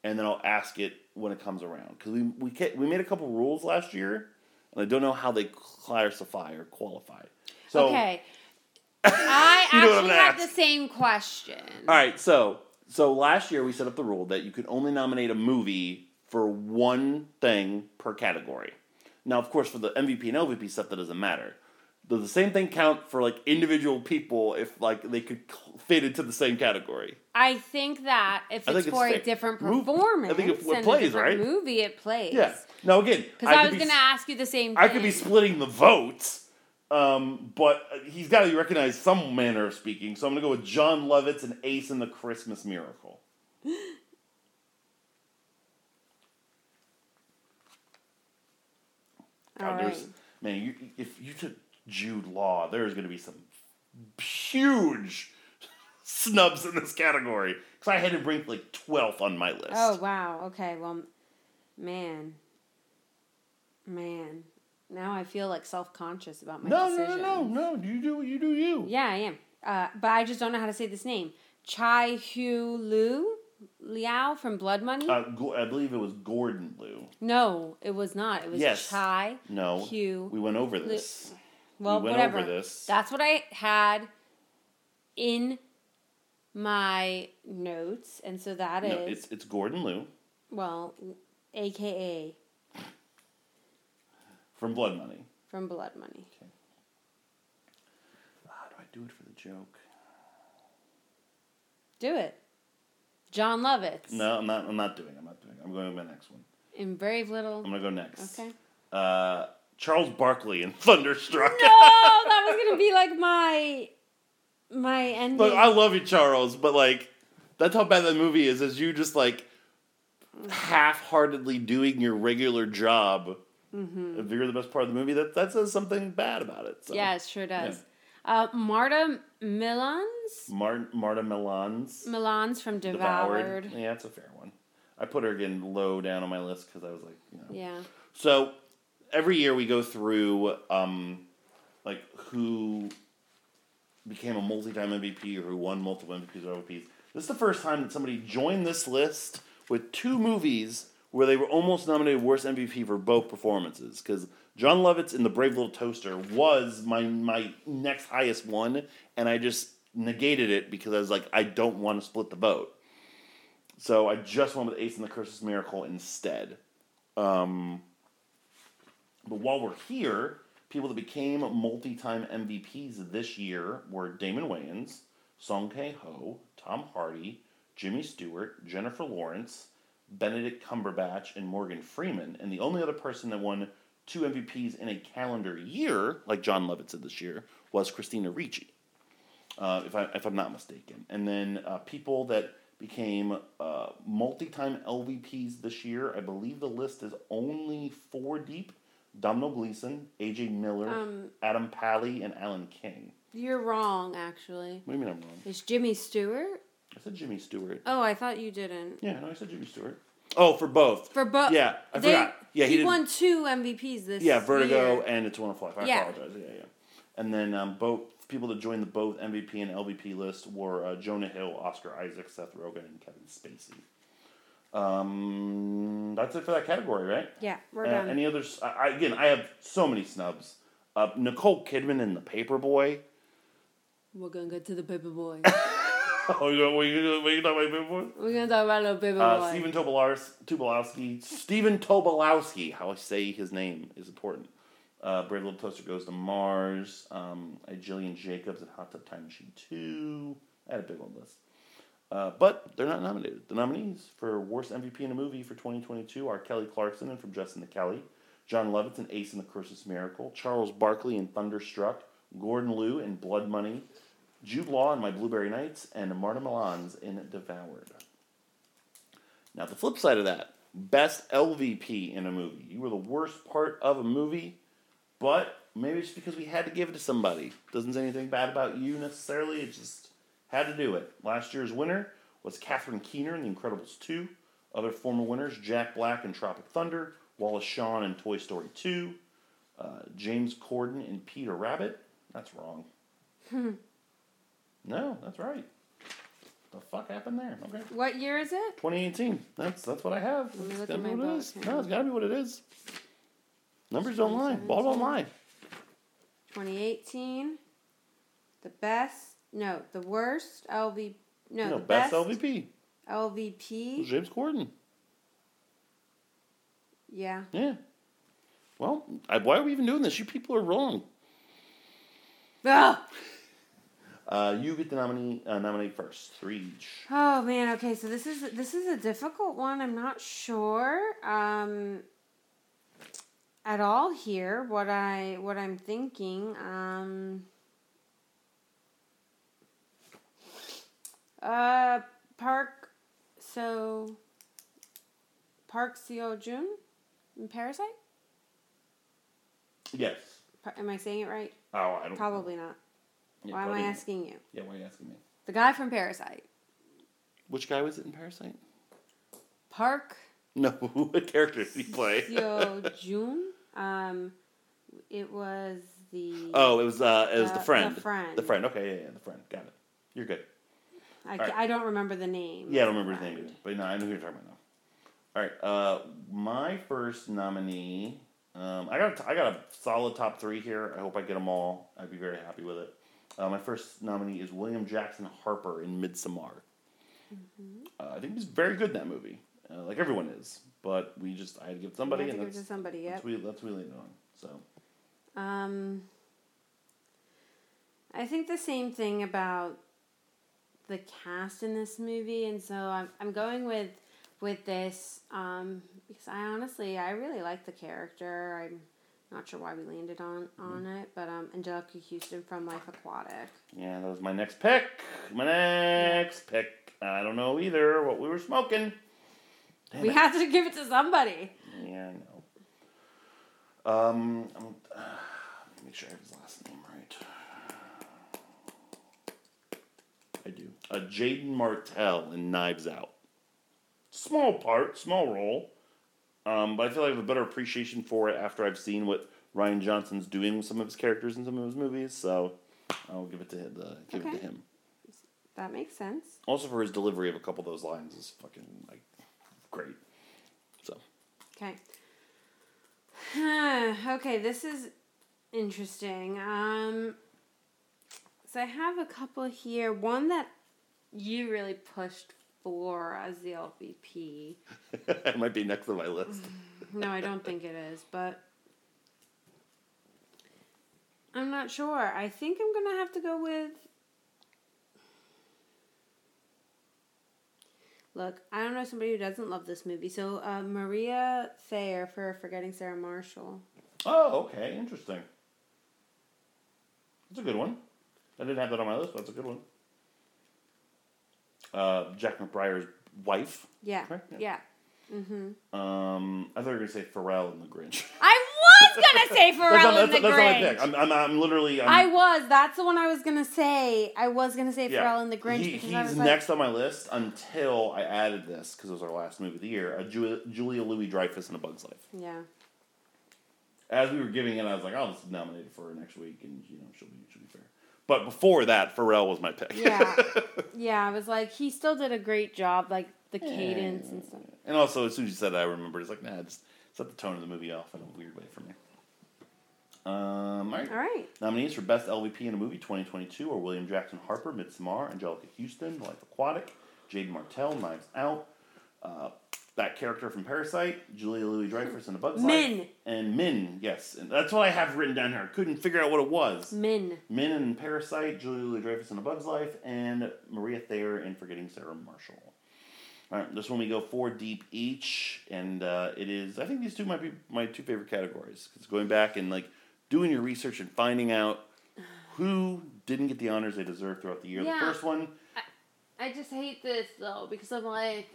and then I'll ask it when it comes around because we we we made a couple rules last year, and I don't know how they classify or qualify. So, okay. I You know what I'm actually gonna ask. the same question. All right, so so last year we set up the rule that you could only nominate a movie for one thing per category. Now, of course, for the MVP and LVP stuff, that doesn't matter. Does the same thing count for like individual people if like they could fit into the same category? I think that if I it's for a different Move- I think it- it plays, a right? movie, it plays. Yeah. Now again, Because I, could was be going to ask you the same thing. I could be splitting the votes, um, but he's got to be recognized some manner of speaking. So I'm going to go with Jon Lovitz and Ace in the Christmas Miracle. God, right. Man, you, if you took Jude Law, there's going to be some huge snubs in this category because I had to rank like twelfth on my list. Oh wow. Okay. Well, man, man. Now I feel like self conscious about my no, no, no, no, no! You do, you do, you. Yeah, I am. Uh, but I just don't know how to say this name. Chai Hu Lu Liao from Blood Money. Uh, I believe it was Gordon Liu. no, it was not. It was Yes. Chai. No, Hugh we went over this. Well, we whatever. this. That's what I had in my notes, and so that is no, it's it's Gordon Liu well, AKA from Blood Money. from Blood Money. Ah, do I do it for the joke? Do it. Jon Lovitz. No, I'm not. I'm not doing. it, I'm not doing. it. I'm going to my next one. In Brave Little. I'm gonna go next. Okay. Uh, Charles Barkley in Thunderstruck. No, that was gonna be like my my ending. Look, I love you, Charles, but like, that's how bad that movie is. Is you just like half-heartedly doing your regular job. Mm-hmm. If you're the best part of the movie, that that says something bad about it. So. yeah, it sure does. Uh, Marta Milans, Mar- Marta Milan's Milans from Devoured. Devoured. Yeah, that's a fair one. I put her again low down on my list because I was like, you know. Yeah. So every year we go through um, like who became a multi-time MVP or who won multiple MVPs or MVPs. This is the first time that somebody joined this list with two movies where they were almost nominated worst MVP for both performances. Because Jon Lovitz in The Brave Little Toaster was my my next highest one, and I just negated it because I was like, I don't want to split the vote. So I just went with Ace and the Christmas Miracle instead. Um, but while we're here, people that became multi-time MVPs this year were Damon Wayans, Song Kang-ho, Tom Hardy, Jimmy Stewart, Jennifer Lawrence, Benedict Cumberbatch, and Morgan Freeman. And the only other person that won two MVPs in a calendar year, like Jon Lovitz said this year, was Christina Ricci, uh, if, I, if I'm not mistaken. And then uh, people that became uh, multi-time LVPs this year, I believe the list is only four deep. Domhnall Gleeson, AJ Miller, Um, Adam Pally, and Alan King. You're wrong, actually. What do you mean I'm wrong? It's Jimmy Stewart. I said Jimmy Stewart. Oh, I thought you didn't. Yeah, no, I said Jimmy Stewart. Oh, for both. For both. Yeah, I they, forgot. Yeah, he he, won two MVPs this. Year. Yeah, Vertigo year. and It's a Wonderful Life. I Yeah. apologize. Yeah, yeah. And then um, both people that joined the both MVP and LVP list were uh, Jonah Hill, Oscar Isaac, Seth Rogen, and Kevin Spacey. Um, that's it for that category, right? Yeah, we're Uh, done. any others? I, I, again, I have so many snubs. Uh, Nicole Kidman in The Paperboy. We're gonna get to the paper boy. oh, you know, what you, what you talking about Paperboy? We're gonna talk about little paper Uh, boy. Stephen Tobolowsky, Tobolowsky, Stephen Tobolowsky, how I say his name is important. Uh, Brave Little Toaster Goes to Mars. Um, I had Gillian Jacobs in Hot Tub Time Machine 2. I had a big one list. Uh, but they're not nominated. The nominees for Worst MVP in a Movie for 2022 are Kelly Clarkson and From Justin to Kelly, Jon Lovitz in Ace and the Christmas Miracle, Charles Barkley in Thunderstruck, Gordon Liu in Blood Money, Jude Law in My Blueberry Nights, and Marta Milans in Devoured. Now, the flip side of that, best LVP in a movie. You were the worst part of a movie, but maybe it's because we had to give it to somebody. Doesn't say anything bad about you necessarily. It just had to do it. Last year's winner was Catherine Keener in The Incredibles 2. Other former winners Jack Black in Tropic Thunder, Wallace Shawn in Toy Story 2, uh, James Corden in Peter Rabbit. That's wrong. no, that's right. The fuck happened there? Okay. what year is it? 2018. That's that's what I have. me That's look at my what it book is. No, it's gotta be what it is. Numbers don't lie. Ball don't lie. 2018. The best. No, the worst LVP. No, No, the best, best, LVP. LVP. James Corden. Yeah. Yeah. Well, I, why are we even doing this? You people are wrong. Ugh. Uh, you get the nominee uh, nominate first. Three each. Oh man. Okay, so this is this is a difficult one. I'm not sure. Um. At all here, what I what I'm thinking. Um. Uh, Park. So. Park Seo Joon, in Parasite. Yes. Par- Am I saying it right? Oh, I don't. Probably not. Yeah, Why am I probably not. asking you? Yeah, why are you asking me? The guy from Parasite. Which guy was it in Parasite? Park No, what character did he play? Seo Joon. Um, it was the. Oh, it was uh, it was Uh, the the friend. friend. The friend. Okay, yeah, yeah, the friend. Got it. You're good. I, alright. I don't remember the name. Yeah, I don't remember the name either, but no, I know who you're talking about now. All right, uh, my first nominee. Um, I got a, I got a solid top three here. I hope I get them all. I'd be very happy with it. Uh, my first nominee is William Jackson Harper in Midsommar. Mm-hmm. Uh, I think he's very good in that movie, uh, like everyone is. But we just I had to give to somebody, have and give it that's, to somebody. Yep. that's we that's we leaned on. So Um, I think the same thing about the cast in this movie, and so I'm I'm going with with this um, because I honestly I really like the character. I'm not sure why we landed on on it, but um, Anjelica Huston from Life Aquatic. yeah, that was my next pick. My next pick. I don't know either what we were smoking. Damn we it. have to give it to somebody. Yeah, I know. Um, I'm, uh, let me make sure I have his last name right. Uh, Jaeden Martell in Knives Out. Small part, small role. Um, but I feel like I have a better appreciation for it after I've seen what Rian Johnson's doing with some of his characters in some of his movies. So I'll give it to the, give it to him. That makes sense. Also for his delivery of a couple of those lines is fucking like great. So Okay. okay, this is interesting. Um, so I have a couple here. One that you really pushed for as the LVP. it might be next on my list. No, I don't think it is, but I'm not sure. I think I'm gonna have to go with. Look, I don't know somebody who doesn't love this movie. So uh, Maria Thayer for Forgetting Sarah Marshall. Oh, okay, interesting. That's a good one. I didn't have that on my list, but that's a good one. Uh, Jack McBrayer's wife. Yeah, Correct, yeah. Um, I thought you were gonna say Pharrell in The Grinch. I was gonna say that's Pharrell in that's, the that's not my Grinch. pick. I'm, I'm, I'm literally. I'm, I was. That's the one I was gonna say. I was gonna say yeah. Pharrell in the Grinch He- because he's I was like, next on my list until I added this because it was our last movie of the year. Uh, Julia, Julia Louis Dreyfus in A Bug's Life. yeah. As we were giving it, I was like, "I'll just nominate it for her next week," and you know, she'll be she'll be fair. But before that, Pharrell was my pick. Yeah. Yeah, I was like, he still did a great job, like the cadence and stuff. And also, as soon as you said that, I remembered. It's like, nah, just set the tone of the movie off in a weird way for me. Um, all right. All right. Nominees for Best LVP in a Movie 2022 are William Jackson Harper, Midsommar, Anjelica Huston, Life Aquatic, Jade Martell, Knives Out, uh, that character from Parasite, Julia Louis Dreyfus in A Bug's Min. Life, and Min. Yes, and that's what I have written down here. I couldn't figure out what it was. Min. Min in Parasite, Julia Louis Dreyfus in A Bug's Life, and Maria Thayer in Forgetting Sarah Marshall. All right, this one we go four deep each, and uh, it is. I think these two might be my two favorite categories. It's going back and like doing your research and finding out who didn't get the honors they deserve throughout the year. Yeah. The first one, I just hate this though because I'm like,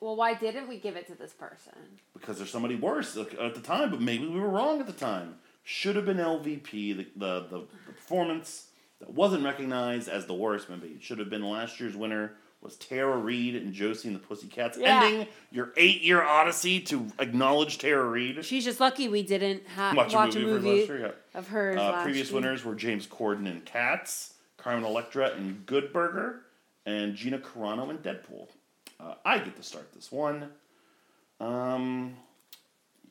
well, why didn't we give it to this person? because there's somebody worse at the time, but maybe we were wrong at the time. Should have been LVP. The the, the, the performance that wasn't recognized as the worst. Maybe it should have been last year's winner was Tara Reid and Josie and the Pussycats, Yeah. ending your eight year odyssey to acknowledge Tara Reid. She's just lucky we didn't ha- Watch watch, a a movie, movie last year, yeah. of hers. Uh, previous year. winners were James Corden and Cats, Carmen Electra and Good Burger, and Gina Carano and Deadpool. Uh, I get to start this one. Um,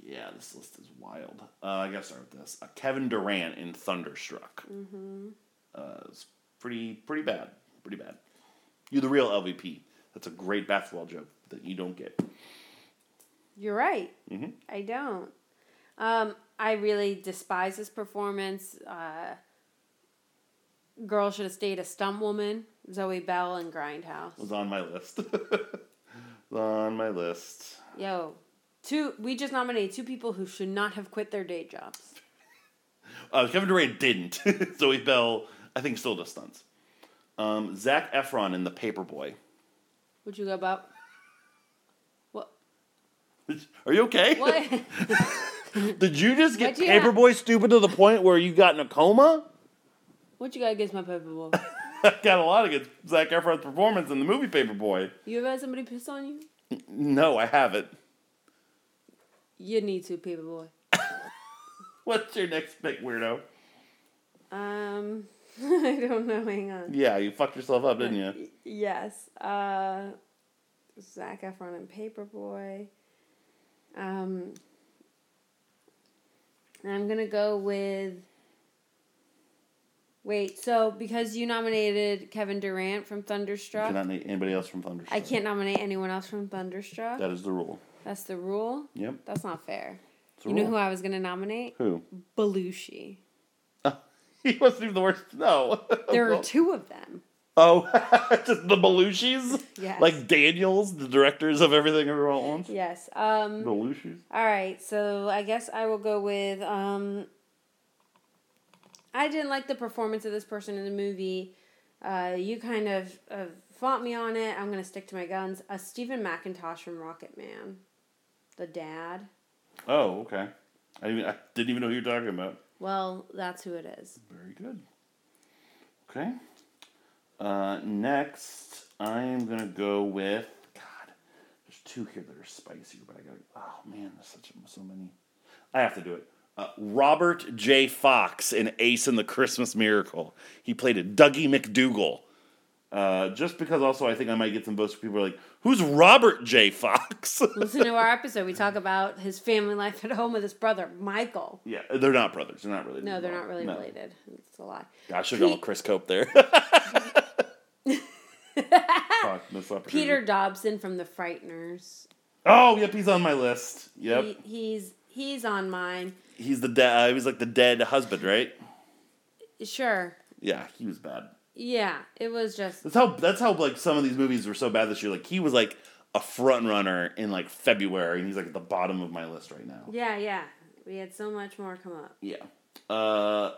yeah, this list is wild. Uh, I gotta start with this. Uh, Kevin Durant in Thunderstruck. Mm-hmm. Uh, it's pretty pretty bad. Pretty bad. You're the real LVP. That's a great basketball joke that you don't get. You're right. Mhm. I don't. Um, I really despise this performance. Uh, girl should have stayed a stunt woman. Zoe Bell in Grindhouse. was on my list. on my list. Yo, two. We just nominated two people who should not have quit their day jobs. Uh, Kevin Durant didn't. Zoe Bell, I think, still does stunts. Um, Zac Efron in The Paperboy. Would you go about? What? Are you okay? What? Did you just get? Paperboy stupid to the point where you got in a coma? What you got against my paper boy? got a lot against Zac Efron's performance in the movie Paperboy. You ever had somebody piss on you? No, I haven't. You need to, paperboy. What's your next pick, weirdo? Um, I don't know. Hang on. Yeah, you fucked yourself up, didn't you? Yes. Uh, Zac Efron and Paperboy. Um, I'm gonna go with. Wait, so because you nominated Kevin Durant from You Thunderstruck, cannot name anybody else from Thunderstruck. I can't nominate anyone else from Thunderstruck. That is the rule. That's the rule. Yep. That's not fair. You know who I was gonna nominate? Who? Belushi. He wasn't even the worst. No. There are two of them. Oh, just the Belushis? Yes. Like Daniels, the directors of Everything at Once? Yes. Um. Belushis? All right, so I guess I will go with. Um, I didn't like the performance of this person in the movie. Uh, you kind of uh, fought me on it. I'm gonna stick to my guns. Uh, Steven Mackintosh from Rocket Man, the dad. Oh, okay. I didn't, even, I didn't even know who you were talking about. Well, that's who it is. Very good. Okay. Uh, next, I am gonna go with God. There's two here that are spicier, but I gotta. Oh man, there's such so many. I have to do it. Uh, Robert J. Fox in Ace and the Christmas Miracle. He played a Dougie McDougal. Uh, just because also I think I might get some votes for people are like, who's Robert J. Fox? Listen to our episode. We talk about his family life at home with his brother Michael. yeah, they're not brothers. They're not really related. No, they're not really No. related. It's a lie. I should have gone with Chris Cope there. Fuck. Peter Dobson from The Frighteners. Oh, yep, he's on my list. Yep, He, he's he's on mine. he's the dead. Uh, he was like the dead husband, right? Sure. Yeah, he was bad. Yeah, it was just That's how. That's how like some of these movies were so bad this year. Like he was like a front runner in like February, and he's like at the bottom of my list right now. yeah, yeah. We had so much more come up. Yeah. Uh,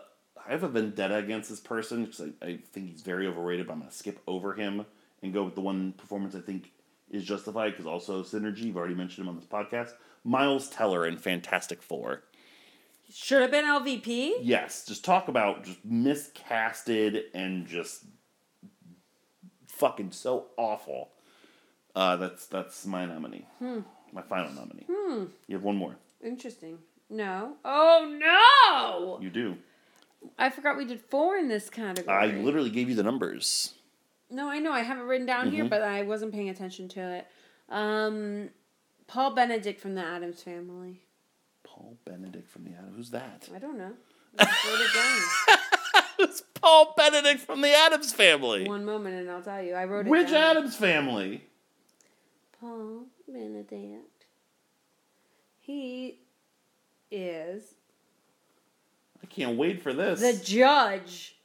I have a vendetta against this person because I, I think he's very overrated. But I'm gonna skip over him and go with the one performance I think is justified because also synergy. You've already mentioned him on this podcast. Miles Teller in Fantastic Four. Should have been LVP. Yes, just talk about just miscasted and just fucking so awful. Uh, that's that's my nominee. My final nominee. You have one more. Interesting. No. Oh no! You do. I forgot we did four in this category. I literally gave you the numbers. No, I know. I have it written down Mm-hmm. here, but I wasn't paying attention to it. Um, Paul Benedict from the Addams Family. Paul Benedict from the Addams. Who's that? I don't know. I it down. It's Paul Benedict from the Addams Family. One moment, and I'll tell you. I wrote it Which down. Addams Family? Paul Benedict. He is I can't wait for this. the judge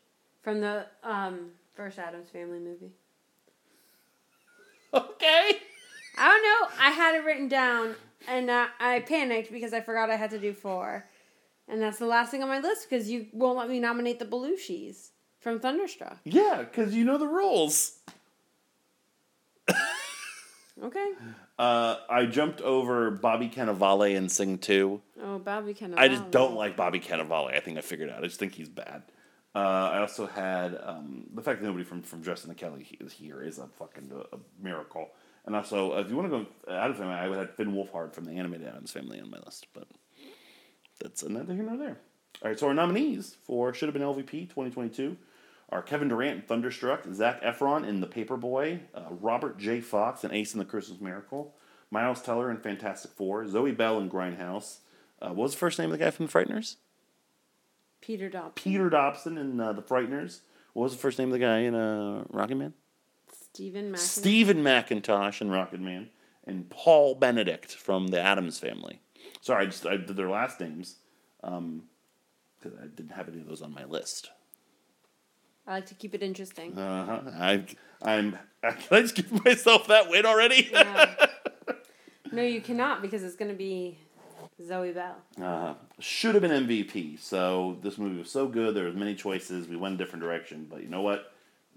from the um, first Addams Family movie. okay. I don't know. I had it written down, and uh, I panicked because I forgot I had to do four, and that's the last thing on my list because you won't let me nominate the Belushis from Thunderstruck. Yeah, because you know the rules. Okay. Uh, I jumped over Bobby Cannavale and Sing 2. Oh, Bobby Cannavale. I just don't like Bobby Cannavale. I think I figured out. I just think he's bad. Uh, I also had um, the fact that nobody from from Justin and Kelly is here is a fucking a, a miracle. And also, if you want to go Addams Family, I would have Finn Wolfhard from the animated Addams Family on my list, but that's neither here nor there. All right, so our nominees for should have been LVP 2022 are Kevin Durant in Thunderstruck, Zac Efron in The Paperboy, uh, Robert J. Fox in Ace in the Christmas Miracle, Miles Teller in Fantastic Four, Zoe Bell in Grindhouse. Uh, what was the first name of the guy from The Frighteners? Peter Dobson. Peter Dobson in uh, The Frighteners. What was the first name of the guy in uh, Rocket Man? Stephen McIntyre. Steven Mackintosh in Rocket Man, and Paul Benedict from the Addams Family. Sorry, I just I did their last names because I didn't have any of those on my list. I like to keep it interesting. Uh huh. I I'm. Can I just give myself that win already? Yeah. no, you cannot because it's going to be Zoe Bell. Uh, should have been MVP. So this movie was so good. There was many choices. We went a different direction, but you know what?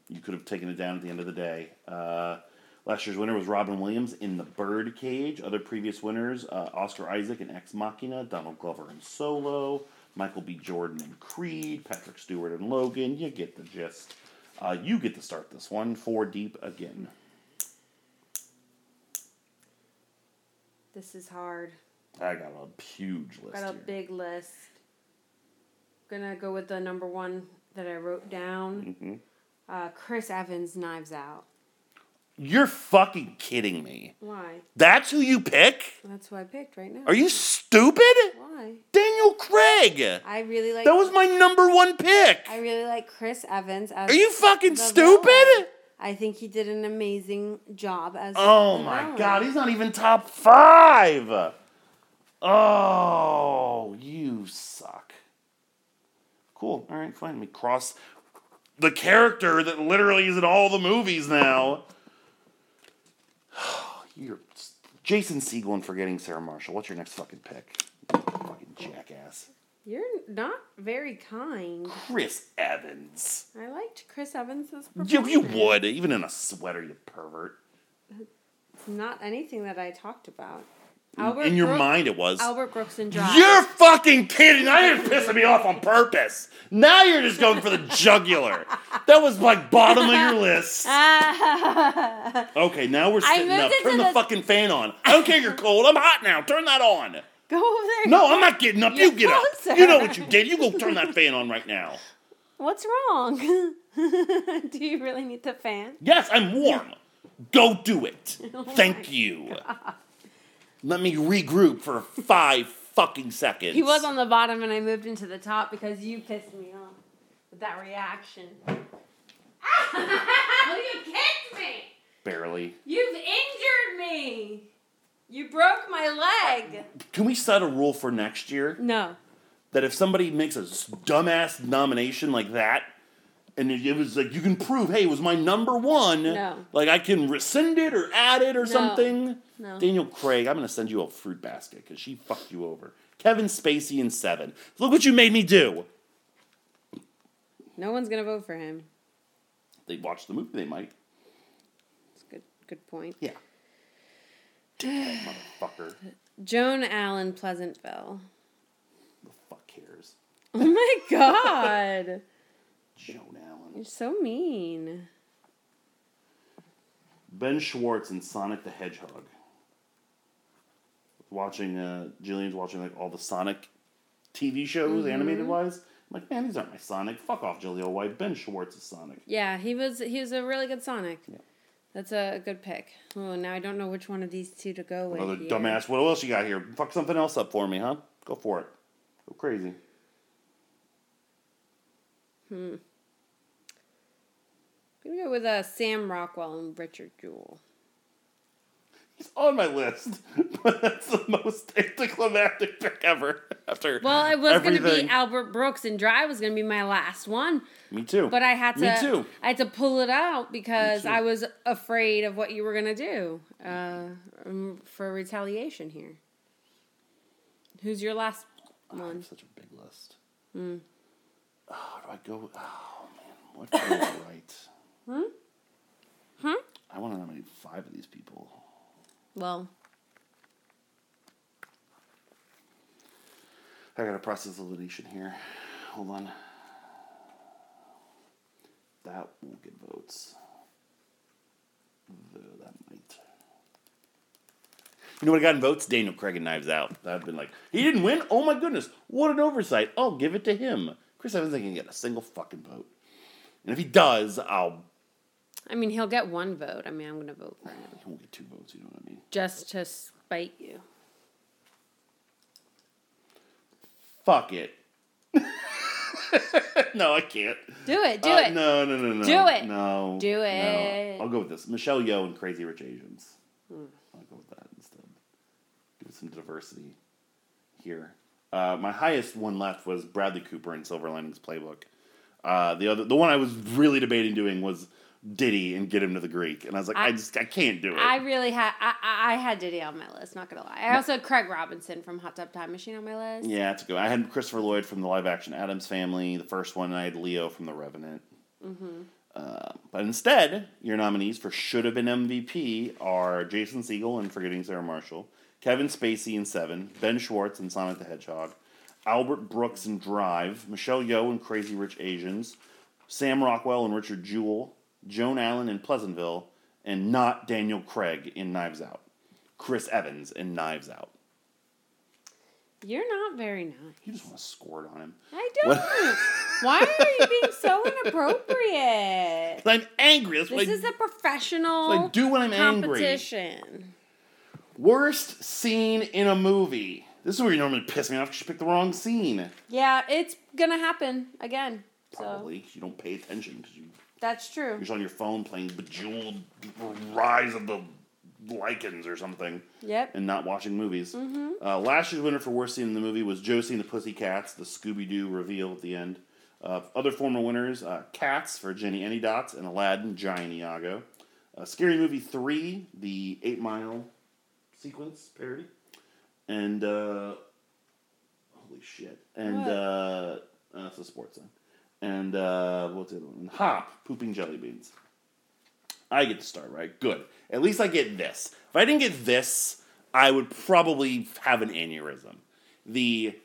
You could have taken it down at the end of the day. Uh, last year's winner was Robin Williams in The Birdcage. Other previous winners: uh, Oscar Isaac in Ex Machina, Donald Glover in Solo, Michael B. Jordan in Creed, Patrick Stewart in Logan. You get the gist. Uh, you get to start this one. Four deep again. This is hard. I got a huge list Got a here. big list. Gonna go with the number one that I wrote down. Mm-hmm. Uh, Chris Evans, Knives Out. You're fucking kidding me. Why? That's who you pick? That's who I picked right now. Are you stupid? Why? Daniel Craig. I really like. That was my number one pick. I really like Chris Evans as. Are you fucking stupid? villain. I think he did an amazing job as. Oh my villain. god, he's not even top five. Oh, you suck. Cool. All right, fine. Let me cross the character that literally is in all the movies now. You're Jason Segel and forgetting Sarah Marshall. What's your next fucking pick? Fucking jackass. You're not very kind. Chris Evans. I liked Chris Evans's You, performance. you would, even in a sweater, you pervert. It's not anything that I talked about. In your Brooks- mind, it was. Albert Brooks and Drive. You're fucking kidding. Now you're pissing me off on purpose. Now you're just going for the jugular. That was like bottom of your list. Okay, now we're sitting up. Turn the the- fuck fan on. I don't care you're cold. I'm hot now. Turn that on. Go over there. No, I'm not getting up. You get up. You know what you did. You go turn that fan on right now. What's wrong? Do you really need the fan? Yes, I'm warm. Go do it. Oh Thank you. Let me regroup for five fucking seconds. He was on the bottom and I moved into the top because you pissed me off with that reaction. you kicked me! barely. You've injured me! You broke my leg! Can we set a rule for next year? No. that if somebody makes a dumbass nomination like that, and it, it was like you can prove, hey, it was my number one. No. Like I can rescind it or add it or something. No. Daniel Craig, I'm gonna send you a fruit basket because she fucked you over. Kevin Spacey in seven. Look what you made me do. No one's gonna vote for him. They watched the movie. They might. That's a good good point. Yeah. Dickhead motherfucker. Joan Allen Pleasantville. The fuck cares? Oh my god. Joan Allen. You're so mean. Ben Schwartz and Sonic the Hedgehog. Watching, uh, Jillian's watching like all the Sonic TV shows, Mm-hmm. animated wise. I'm like, man, these aren't my Sonic. Fuck off, Jaleel White. Ben Schwartz is Sonic. Yeah, he was he was a really good Sonic. That's a good pick. Oh, now I don't know which one of these two to go with. Another dumbass. What else you got here? Fuck something else up for me, huh? Go for it. Go crazy. Hmm. I'm gonna go with uh, Sam Rockwell and Richard Jewell. He's on my list, but that's the most anticlimactic pick ever. After Well, it was gonna be Albert Brooks and Dry was gonna be my last one, Me too. but I had to. Me too. I had to pull it out because. I was afraid of what you were gonna do uh, um, for retaliation here. Who's your last I have one? such a big list. Hmm. Oh, do I go? Oh man, what feels right? Hmm? Hmm? I want to nominate five of these people. Well, I gotta process elimination here. Hold on. That won't get votes. Though that might. You know what I got in votes? Daniel Craig and Knives Out. That'd been like, he didn't win? Oh my goodness. What an oversight. I'll give it to him. Chris Evans ain't gonna get a single fucking vote. And if he does, I'll. I mean, he'll get one vote. I mean, I'm gonna vote for him He won't get two votes, you know what I mean? just to spite you. Fuck it. no, I can't. Do it. Do Uh, it. No, no, no, no. Do it. No. Do no. it. I'll go with this. Michelle Yeoh and Crazy Rich Asians. Hmm. I'll go with that instead. Give it some diversity here. Uh, my highest one left was Bradley Cooper in Silver Linings Playbook. Uh, the other, the one I was really debating doing was Diddy and Get Him to the Greek, and I was like, I, I- just I can't do it. I really had I, I had Diddy on my list. Not gonna lie. I also had Craig Robinson from Hot Tub Time Machine on my list. yeah, it's good. I had Christopher Lloyd from the live action Addams Family, the first one. And I had Leo from The Revenant. Mm-hmm. Uh, but instead, your nominees for should have been MVP are Jason Segel and Forgetting Sarah Marshall, Kevin Spacey in Seven, Ben Schwartz in Sonic the Hedgehog, Albert Brooks in Drive, Michelle Yeoh in Crazy Rich Asians, Sam Rockwell and Richard Jewell, Joan Allen in Pleasantville, and not Daniel Craig in Knives Out. Chris Evans in Knives Out. You're not very nice. You just want to squirt on him. I don't. Why are you being so inappropriate? I'm angry. That's This I, is a professional I do when I'm angry. competition. worst scene in a movie. This is where you normally piss me off because you picked the wrong scene. Yeah, it's gonna happen again. So Probably you don't pay attention because you that's true. You're just on your phone playing Bejeweled Rise of the Lycans or something. Yep. And not watching movies. Uh, last year's winner for worst scene in the movie was Josie and the Pussycats, the Scooby Doo reveal at the end. Uh, other former winners uh, Cats for Jenny Anydots and Aladdin, Giant Iago. Uh, Scary Movie 3, the 8 Mile sequence parody. And, uh, holy shit. And, uh, that's a sports thing. And, uh, what's the other one? Hop, Pooping Jelly Beans. I get to start, right? Good. At least I get this. If I didn't get this, I would probably have an aneurysm. The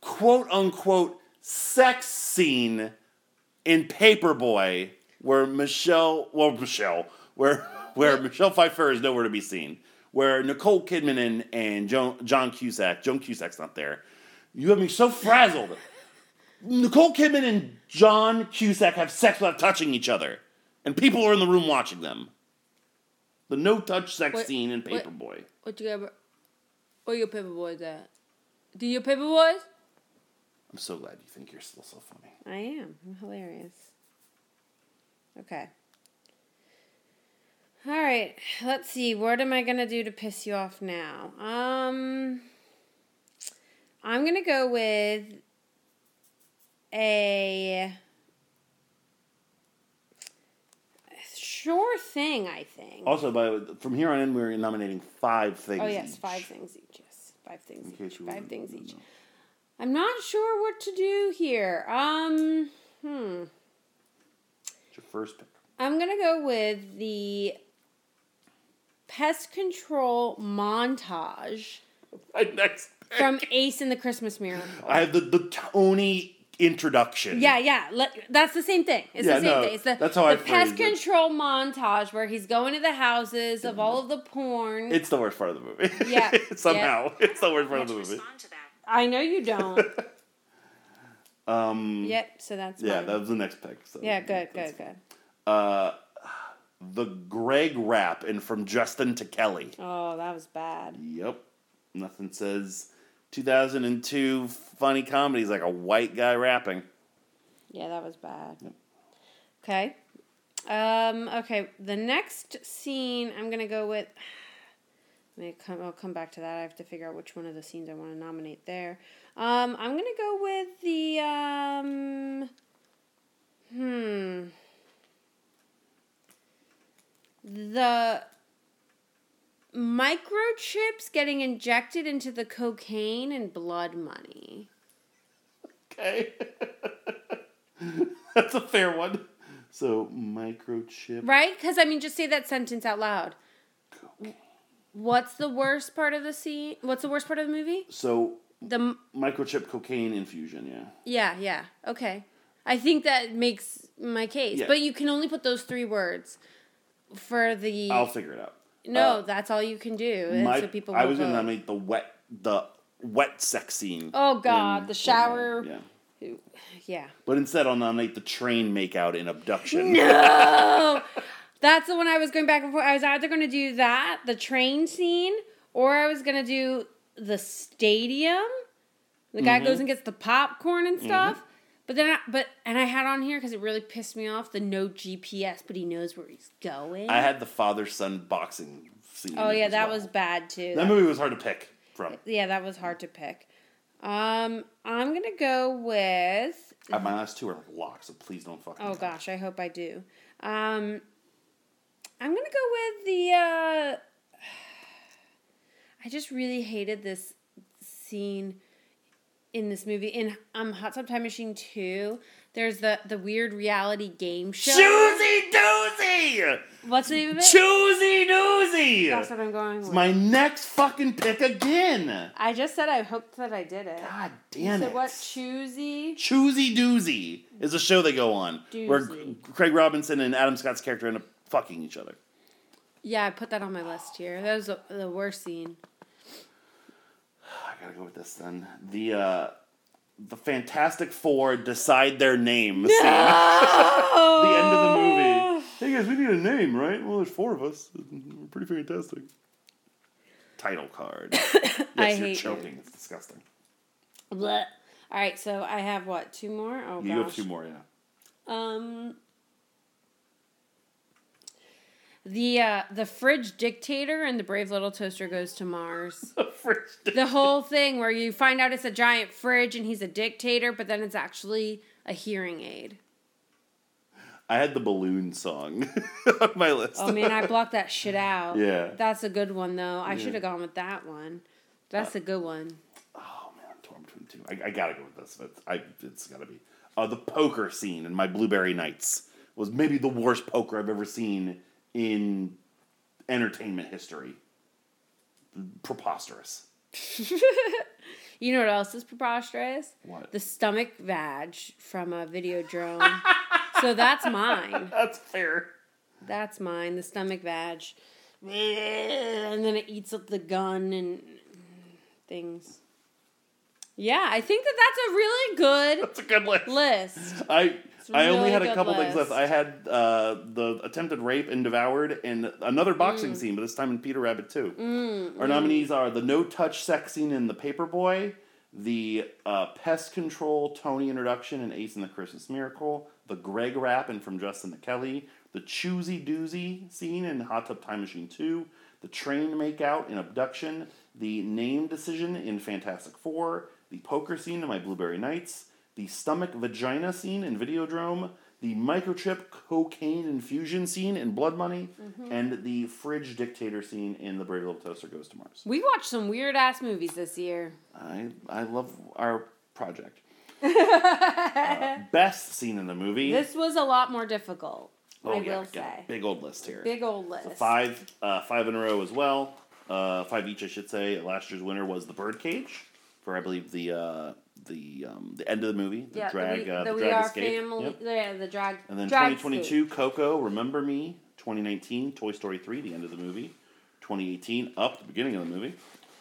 quote unquote sex scene in Paperboy where Michelle, well, Michelle, where where Michelle Pfeiffer is nowhere to be seen, where Nicole Kidman and, and Joan, John Cusack, Joan Cusack's not there. You have me so frazzled. Nicole Kidman and John Cusack have sex without touching each other, and people are in the room watching them. The no touch sex What- scene in Paperboy. What you got? Where your paper boys at? Do your paper boys? I'm so glad you think you're still so funny. I am. I'm hilarious. Okay. All right. Let's see. What am I gonna do to piss you off now? Um, I'm gonna go with a sure thing. I think. Also, by from here on in, we're nominating five things. Oh yes, each. five things each. Yes, five things In each. Five things each. no. I'm not sure what to do here. Um, hmm. It's your first pick. I'm gonna go with the pest control montage My next pick. from Ace in the Christmas Miracle. I have the, the Tony introduction. Yeah, yeah. Let, that's the same thing. It's Yeah, the same no, thing. It's the, that's how I the pest phrased it. control montage where he's going to the houses of all of the porn. It's the worst part of the movie. Yeah, Somehow. It's the worst part of the movie. respond to that. I know you don't. Um, yep. So that's yeah, mine. that was the next pick. So yeah. Good. Good. Good. Uh, the Greg rap and from Justin to Kelly. Oh, that was bad. Yep. Nothing says 2002 funny comedies like a white guy rapping. Yeah, that was bad. Okay. Um, okay, the next scene I'm gonna go with. Come. I'll come back to that. I have to figure out which one of the scenes I want to nominate there. Um, I'm gonna go with the um. Hmm. The microchips getting injected into the cocaine and blood money. Okay. That's a fair one. So, microchip. Right? Because, I mean, just say that sentence out loud. What's the worst part of the scene? What's the worst part of the movie? So, The m- microchip cocaine infusion, yeah. yeah, yeah. Okay. I think that makes my case. Yeah. But you can only put those three words for the I'll figure it out. No, uh, that's all you can do. and My, so people I was going to nominate the wet the wet sex scene. Oh god, in- the shower. Yeah. Yeah. But instead, I'll nominate the train makeout in abduction. No. That's the one I was going back and forth. I was either going to do that, the train scene, or I was going to do the stadium. The guy Mm-hmm. goes and gets the popcorn and stuff. But then, I, but and I had on here because it really pissed me off the no GPS, but he knows where he's going. I had the father son boxing scene. oh yeah, that well. was bad too. That movie was hard to pick from. yeah, that was hard to pick. Um, I'm gonna go with. Uh, my last two are like locks, so please don't fucking. Oh gosh, I hope I do. Um, I'm gonna go with the. Uh, I just really hated this scene in this movie in um Hot Tub Time Machine two. There's the the weird reality game show. Choosy doozy! What's the name of it? Choosy doozy! That's what I'm going It's with. my next fucking pick again. I just said I hoped that I did it. God You damn said it. what? Choosy. Choosy Doozy is a show they go on where Craig Robinson and Adam Scott's character end up fucking each other. Yeah, I put that on my list here. That was the, the worst scene. I gotta go with this then. The uh, the Fantastic Four decide their name. scene. the end of the movie. Hey guys, we need a name, right? Well, there's four of us. We're pretty fantastic. Title card. yes, I you're hate choking. It's disgusting. Blech. All right, so I have what? Two more? Oh You gosh. have two more, yeah. Um the uh the fridge dictator and the brave little toaster goes to Mars. First, the whole thing where you find out it's a giant fridge and he's a dictator, but then it's actually a hearing aid. I had the balloon song on my list. Oh man, I blocked that shit out. Yeah. That's a good one though. I should have gone with that one. That's a good one. Oh man, I'm torn between two. I, I gotta go with this. It's, I, it's gotta be. Uh, the poker scene in my Blueberry Nights was maybe the worst poker I've ever seen in entertainment history. Preposterous. You know what else is preposterous? What? The stomach vag from a Videodrome. so that's mine. That's fair. That's mine. The stomach vag. And then it eats up the gun and things. Yeah, I think that that's a really good That's a good list. list. I I only had a couple things left. I had uh, the attempted rape and devoured, and another Mm. boxing scene, but this time in Peter Rabbit too. Our nominees are the no touch sex scene in The Paperboy, the uh, pest control Tony introduction in Ace in the Christmas Miracle, the Greg rap and from Justin to Kelly, the choosy doozy scene in Hot Tub Time Machine Two, the train makeout in Abduction, the name decision in Fantastic Four, the poker scene in My Blueberry Nights, the stomach vagina scene in Videodrome, the microchip cocaine infusion scene in Blood Money, and the fridge dictator scene in The Brave Little Toaster Goes to Mars. We watched some weird ass movies this year. I I love our project. Uh, best scene in the movie. This was a lot more difficult. Oh, I yeah, will say. Big old list here. Big old list. Five, uh, five in a row as well. Uh, five each, I should say. Last year's winner was the Birdcage for, I believe, the uh, the um, the end of the movie, the yeah, drag, the we, uh, the the drag escape. family. Yep. Yeah, the drag. And then drag 2022, Coco, Remember Me. 2019, Toy Story 3, the end of the movie. 2018, Up, the beginning of the movie.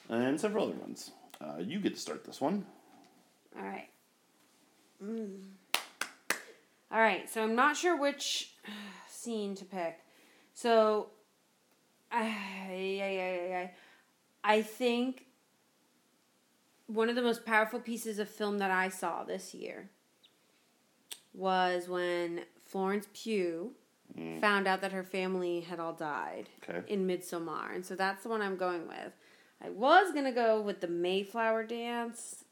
And several other ones. Uh, you get to start this one. All right. Mm. All right. So I'm not sure which scene to pick. So, I, yeah, yeah, yeah. I think one of the most powerful pieces of film that I saw this year was when Florence Pugh mm. found out that her family had all died Okay. in Midsommar, and so that's the one I'm going with. I was gonna go with the Mayflower dance,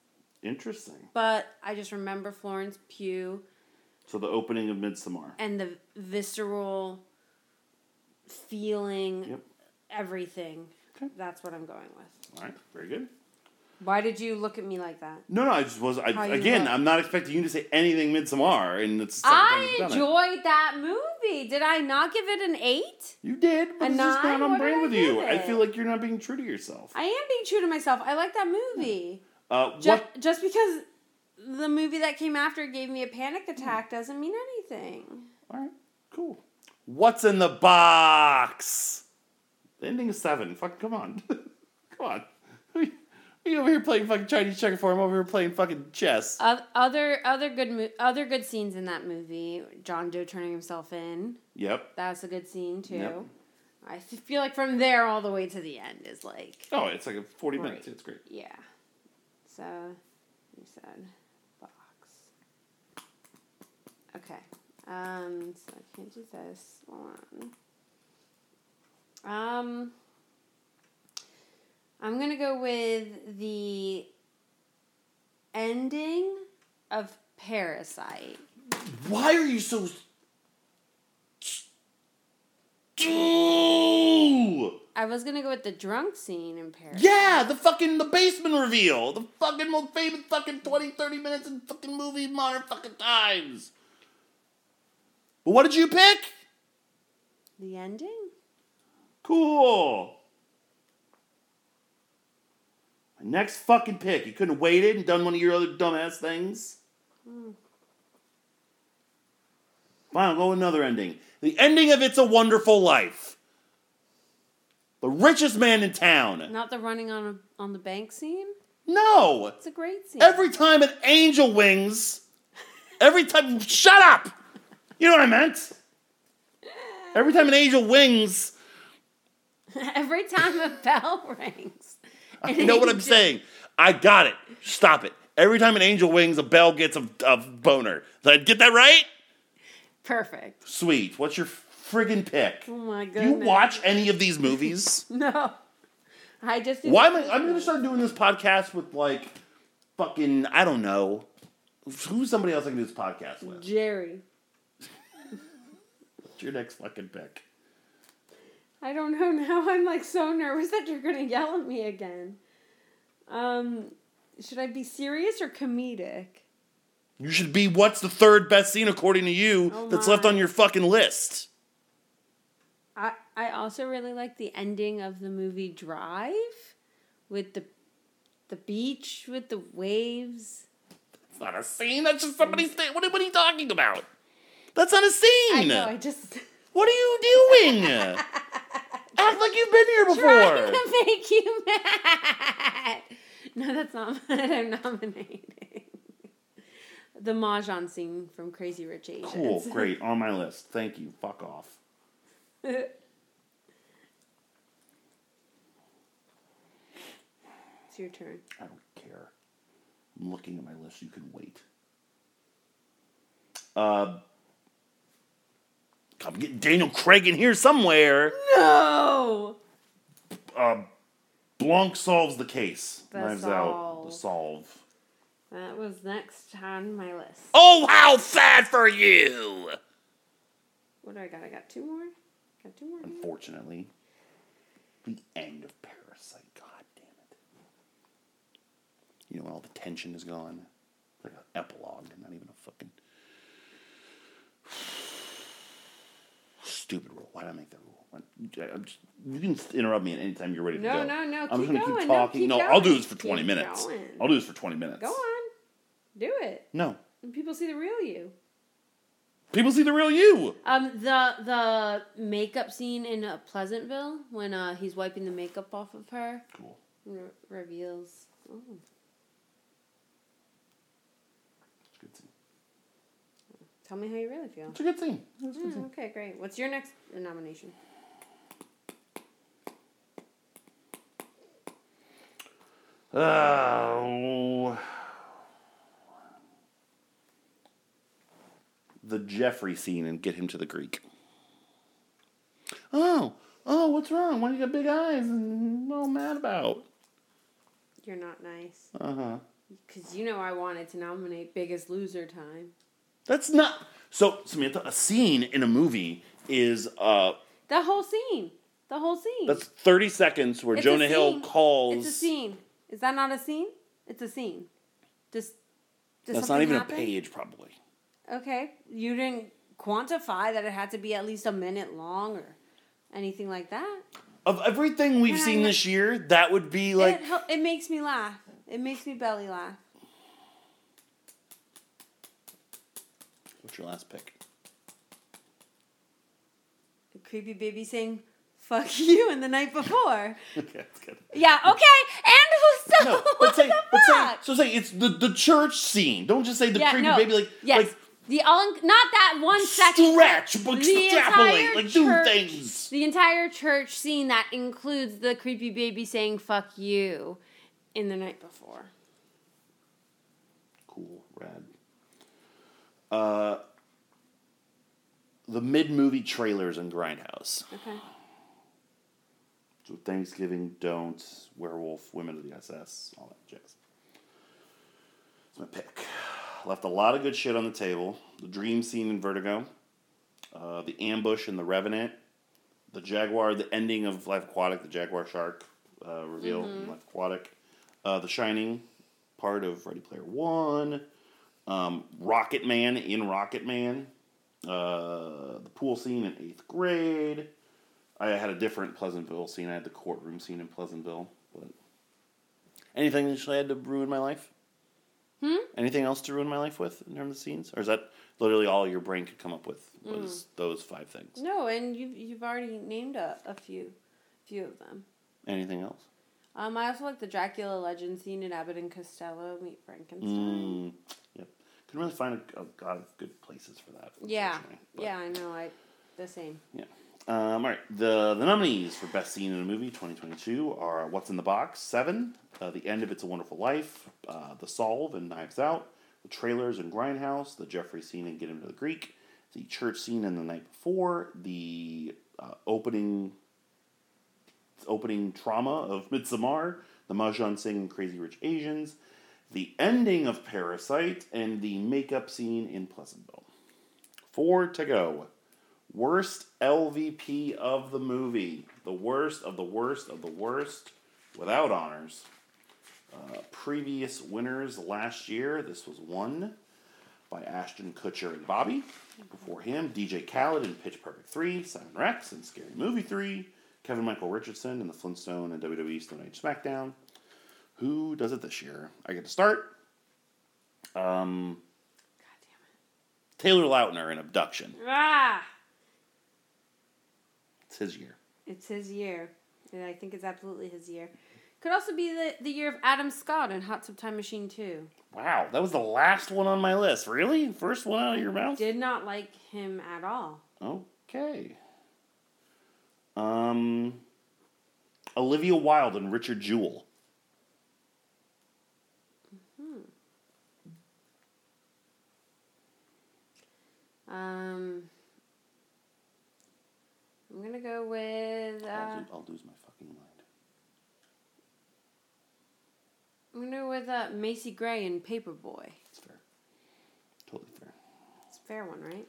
Interesting. but I just remember Florence Pugh So the opening of Midsommar. and the visceral feeling, Yep. everything. Okay. That's what I'm going with. All right, very good. Why did you look at me like that? No, no, I just was. I, How you again, look. I'm not expecting you to say anything Midsommar, and it's the second time I you've done it. enjoyed that movie. Did I not give it an eight? You did, but A it's just not on brand did with I you. give I it? feel like you're not being true to yourself. I am being true to myself. I like that movie. Uh, Just, what? just because the movie that came after gave me a panic attack doesn't mean anything. All right, cool. What's in the box? The ending is seven. Fuck, come on, come on. We over here playing fucking Chinese checker I'm over here playing fucking chess. Oth- Other other good mo- other good scenes in that movie. John Doe turning himself in. Yep. That's a good scene too. Yep. I feel like from there all the way to the end is like Oh, it's like a forty Right. minutes. It's great. yeah. So you said box. Okay. Um. So I can't do this one. Um. I'm gonna go with the ending of Parasite. Why are you so? Ooh! I was gonna go with the drunk scene in Paris. Yeah, the fucking the basement reveal. The fucking most famous fucking 20, 30 minutes in fucking movie modern fucking times. But what did you pick? The ending. Cool. My next fucking pick. You couldn't have waited and done one of your other dumbass things. Fine, I'll go with another ending. The ending of It's a Wonderful Life. The richest man in town. Not the running on a, on the bank scene. No. It's a great scene. Every time an angel wings, every time, shut up! You know what I meant? Every time an angel wings, Every time a bell rings. you know what I'm saying? I got it. Stop it. Every time an angel wings, a bell gets a, a boner. Did I get that right? Perfect. Sweet. What's your friggin' pick? Oh my Do goodness. you watch any of these movies? No. I just. Why am I? I'm gonna start doing this podcast with like, fucking, I don't know. Who's somebody else I can do this podcast with? Jerry. What's your next fucking pick? I don't know now. I'm like so nervous that you're gonna yell at me again. Um, should I be serious or comedic? You should be what's the third best scene according to you Oh that's left on your fucking list. I I also really like the ending of the movie Drive, with the the beach with the waves. It's not a scene. That's just somebody's thing. What, what are you talking about? That's not a scene. I know. I just What are you doing? Act like you've been here before. Trying to make you mad. No, that's not what I'm nominating. The mahjong scene from Crazy Rich Asians. Cool, great, on my list. Thank you. Fuck off. It's your turn. I don't care. I'm looking at my list. You can wait. Uh, I'm getting Daniel Craig in here somewhere. No. Uh, Blanc solves the case. The Knives out. The solve. That was next on my list. Oh, how sad for you! What do I got? I got two more. Got two more. Unfortunately, the end of Parasite. God damn it! You know when all the tension is gone, like an epilogue, not even a fucking stupid rule. Why did I make that rule? I- I'm just, you can interrupt me at any time you're ready to do. No, go. no, no, I'm keep just gonna going. keep No, talking. keep No, I'll do this for 20 Keep minutes. going. I'll do this for 20 minutes. Go on. Do it. No, And people see the real you. people see the real you. Um, the the makeup scene in uh, Pleasantville when uh, he's wiping the makeup off of her Cool. re- reveals. Oh, It's a good scene. Tell me how you really feel. It's a good thing. A good Mm, scene. okay, great. What's your next nomination? Oh. The Jeffrey scene and get him to the Greek. Oh, oh, what's wrong? Why do you got big eyes and all mad about? You're not nice. Uh huh. Because you know I wanted to nominate Biggest Loser time. That's not. So, Samantha, a scene in a movie is uh The whole scene. The whole scene. that's thirty seconds where It's Jonah Hill calls. It's a scene. Is that not a scene? It's a scene. Just. That's not even happen? a page, probably. Okay. You didn't quantify that it had to be at least a minute long or anything like that. Of everything we've I this year, that would be like. it, it makes me laugh. It makes me belly laugh. What's your last pick? The creepy baby saying, fuck you, in the night before. okay, that's good. yeah, okay. And who's so. No, but say, the but say, so say it's the the church scene. Don't just say the Yeah, creepy no. baby like yes. like the all not that one section. stretch, but The extrapolate, entire like do church- things. The entire church scene that includes the creepy baby saying "fuck you" in the night before. Cool, rad. Uh, the mid movie trailers in Grindhouse. Okay. So Thanksgiving, Don't, Werewolf, Women of the SS, all that jazz. It's my pick. Left a lot of good shit on the table. The dream scene in Vertigo, uh, the ambush in The Revenant, the Jaguar, the ending of Life Aquatic, the Jaguar Shark uh, reveal in Life Aquatic, uh, the Shining part of Ready Player One, um, Rocket Man in Rocket Man, uh, the pool scene in eighth grade. I had a different Pleasantville scene. I had the courtroom scene in Pleasantville. But anything that I had to ruin my life? Hmm? Anything else to ruin my life with in terms of scenes, or is that literally all your brain could come up with? Was those five things? No, and you've you've already named a, a few, few of them. Anything else? Um, I also like the Dracula legend scene in Abbott and Costello meet Frankenstein. Mm. Couldn't really find a, a lot of good places for that. Yeah, but- yeah, I know. I the same. Yeah. Um, all right. The the nominees for best scene in a movie 2022 are What's in the Box, Seven, uh, The End of It's a Wonderful Life, uh, The Solve and Knives Out, the trailers in Grindhouse, the Jeffrey scene in Get Him to the Greek, the church scene in The Night Before, the uh, opening opening trauma of Midsommar, the Mahjong scene in Crazy Rich Asians, the ending of Parasite, and the makeup scene in Pleasantville. Four to go. Worst LVP of the movie. The worst of the worst of the worst without honors. Uh, previous winners last year, this was won by Ashton Kutcher and Bobby. Before him, DJ Khaled in Pitch Perfect 3, Simon Rex in Scary Movie 3, Kevin Michael Richardson in The Flintstone and WWE Stone Age SmackDown. Who does it this year? I get to start. Um, God damn it. Taylor Lautner in Abduction. Ah, It's his year. it's his year. And I think it's absolutely his year. Could also be the, the year of Adam Scott in Hot Tub Time Machine 2. Wow, that was the last one on my list. Really? First one out of your mouth? Did not like him at all. Okay. Um, Olivia Wilde and Richard Jewell. Um, I'm gonna go with. Uh, I'll, lo- I'll lose my fucking mind. I'm gonna go with uh, Macy Gray and Paperboy. It's fair. Totally fair. It's a fair one, right?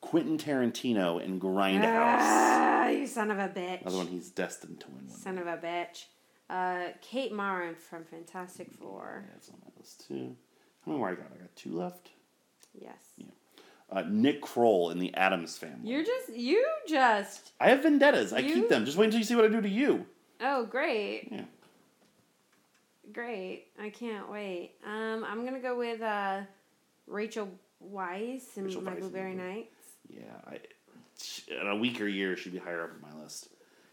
Quentin Tarantino and Grindhouse. Ah, you son of a bitch. Another one he's destined to win. One Son day. of a bitch. Uh, Kate Mara from Fantastic Four. Yeah, it's on my list too. How many more I got? I got two left. Yes. Uh, Nick Kroll in the Addams Family. You're just you just. I have vendettas. I You- keep them. Just wait until you see what I do to you. Oh, great, Yeah. great! I can't wait. Um, I'm gonna go with uh, Rachel Weisz and Rachel My Blueberry Nights. Yeah, I, in a weaker year, she'd be higher up on my list.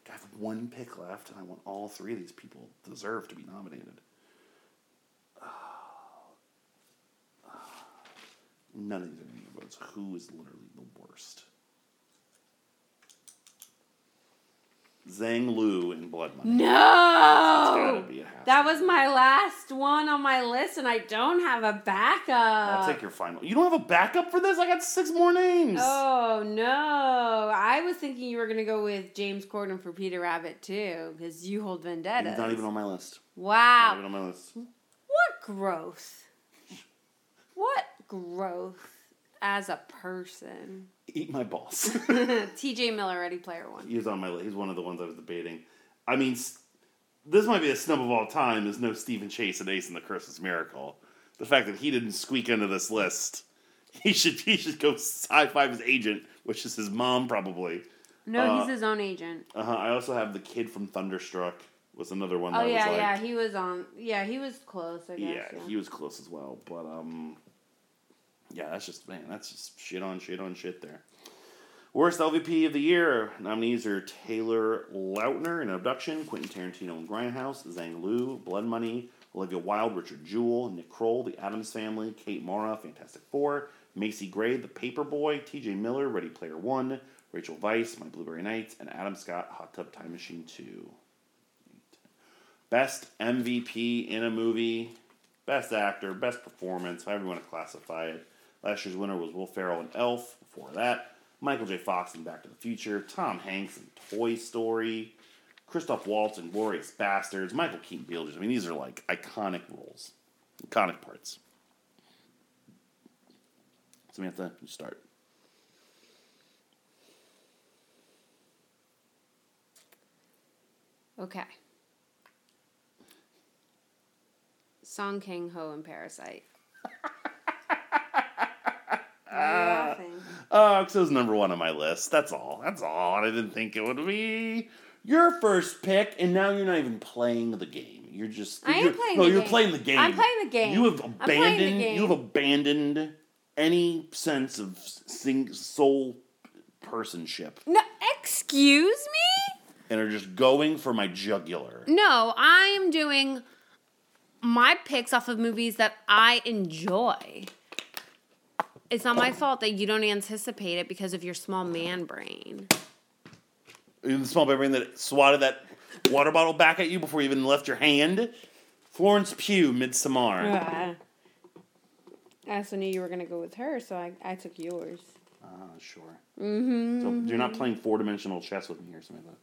I have one pick left, and I want all three of these people deserve to be nominated. None of these are going to get votes. Who is literally the worst? Zhang Lu in Blood Money. No, gotta be, it has that was my last one on my list, and I don't have a backup. I'll take your final. You don't have a backup for this? I got six more names. Oh no! I was thinking you were gonna go with James Corden for Peter Rabbit too, because you hold vendetta. He's not even on my list. Wow. Not even on my list. What growth? What growth as a person? Eat my balls. T.J. Miller, Ready Player One. He's on my list. He's one of the ones I was debating. I mean, this might be a snub of all time. Is no Stephen Chase and Ace in the Christmas Miracle. The fact that he didn't squeak into this list, he should he should go high five his agent, which is his mom probably. No, Uh, he's his own agent. Uh huh. I also have the kid from Thunderstruck was another one. Oh that yeah, was like, yeah, he was on. Yeah, he was close. I yeah, guess. Yeah, he was close as well. But um, yeah, that's just man, that's just shit on shit on shit there. Worst LVP of the year nominees are Taylor Lautner in Abduction, Quentin Tarantino in Grindhouse, Zhang Lu, Blood Money, Olivia Wilde, Richard Jewell, Nick Kroll, The Addams Family, Kate Mara, Fantastic Four, Macy Gray, The Paperboy, T.J. Miller, Ready Player One, Rachel Weisz, My Blueberry Nights, and Adam Scott, Hot Tub Time Machine Two. Best MVP in a movie, best actor, best performance, however you want to classify it. Last year's winner was Will Ferrell in Elf. Before that, Michael J. Fox in Back to the Future, Tom Hanks in Toy Story, Christoph Waltz in Glorious Bastards, Michael Keaton Beetlejuice. I mean, these are like iconic roles, iconic parts. Samantha, you start. Okay. Song Kang Ho and Parasite. Oh, uh, because uh, it was number one on my list. That's all. That's all. I didn't think it would be your first pick, and now you're not even playing the game. You're just. I am you're- playing No, the you're game. playing the game. I'm playing the game. You have I'm playing the abandoned. You have abandoned any sense of sing, soul personship, No, excuse me? and are just going for my jugular. No, I am doing my picks off of movies that I enjoy. It's not my fault that you don't anticipate it because of your small man brain. In the small brain that swatted that water bottle back at you before you even left your hand. Florence Pugh, Midsommar. I also knew you were gonna go with her, so I, I took yours. Ah, sure. Mm-hmm. So you're not playing four dimensional chess with me here, something like.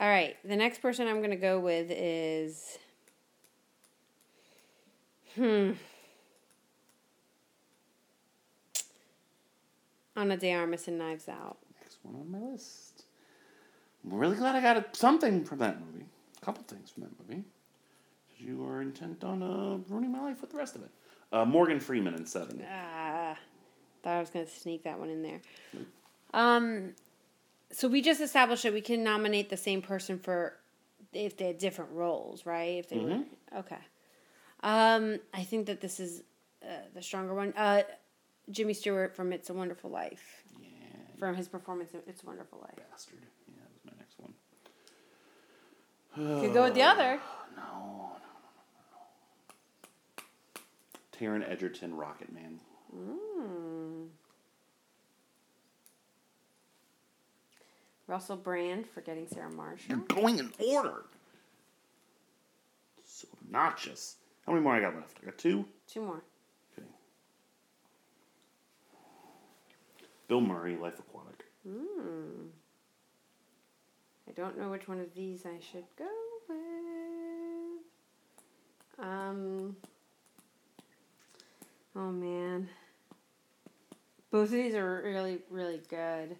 All right, the next person I'm gonna go with is. Hmm. Ana de Armas and Knives Out. Next one on my list. I'm really glad I got a, something from that movie. A couple things from that movie. You are intent on uh, ruining my life with the rest of it. Uh, Morgan Freeman in Seven. Ah, thought I was gonna sneak that one in there. Um, so we just established that we can nominate the same person for if they had different roles, right? If they were okay. Um, I think that this is uh, the stronger one. Uh, Jimmy Stewart from It's a Wonderful Life. Yeah, From his performance in It's a Wonderful Life. bastard. Yeah, that was my next one. Could go with the other. No, no, no, no, no. Taron Egerton, Rocket Man. Mm. Russell Brand Forgetting Sarah Marshall. You're going in order. So obnoxious. How many more I got left? I got two. Two more. Bill Murray, Life Aquatic. I don't know which one of these I should go with. Um. Oh man. Both of these are really, really good.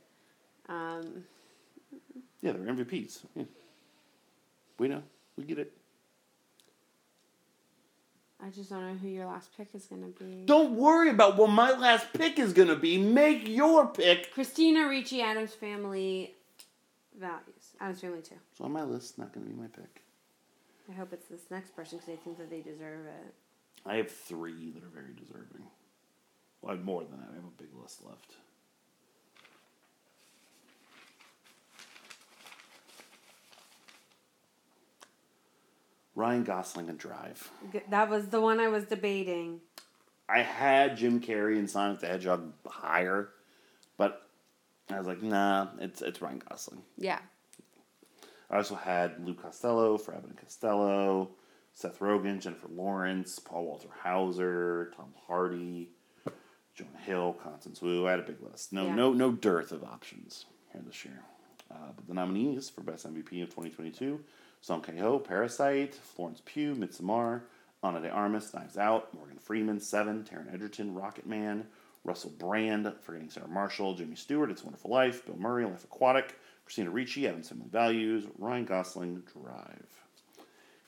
Um, Yeah, they're MVPs. Yeah. We know. We get it. I just don't know who your last pick is gonna be. Don't worry about what my last pick is going to be. Make your pick. Christina Ricci, Addams Family Values. Addams Family 2. It's on my list. Not going to be my pick. I hope it's this next person because I think that they deserve it. I have three that are very deserving. Well, I have more than that. I have a big list left. Ryan Gosling and Drive. That was the one I was debating. I had Jim Carrey and Sonic the Hedgehog higher, but I was like, nah, it's it's Ryan Gosling. Yeah. I also had Lou Costello for Abbott and Costello, Seth Rogen, Jennifer Lawrence, Paul Walter Hauser, Tom Hardy, Jonah Hill, Constance Wu. I had a big list. No, Yeah. no, no dearth of options here this year. Uh, but the nominees for Best MVP of 2022: Song Kang-ho, Parasite, Florence Pugh, Midsommar, Ana de Armas, Knives Out, Morgan Freeman, Seven, Taron Egerton, Rocket Man, Russell Brand, Forgetting Sarah Marshall, Jimmy Stewart, It's a Wonderful Life, Bill Murray, Life Aquatic, Christina Ricci, Addams Family Values, Ryan Gosling, Drive.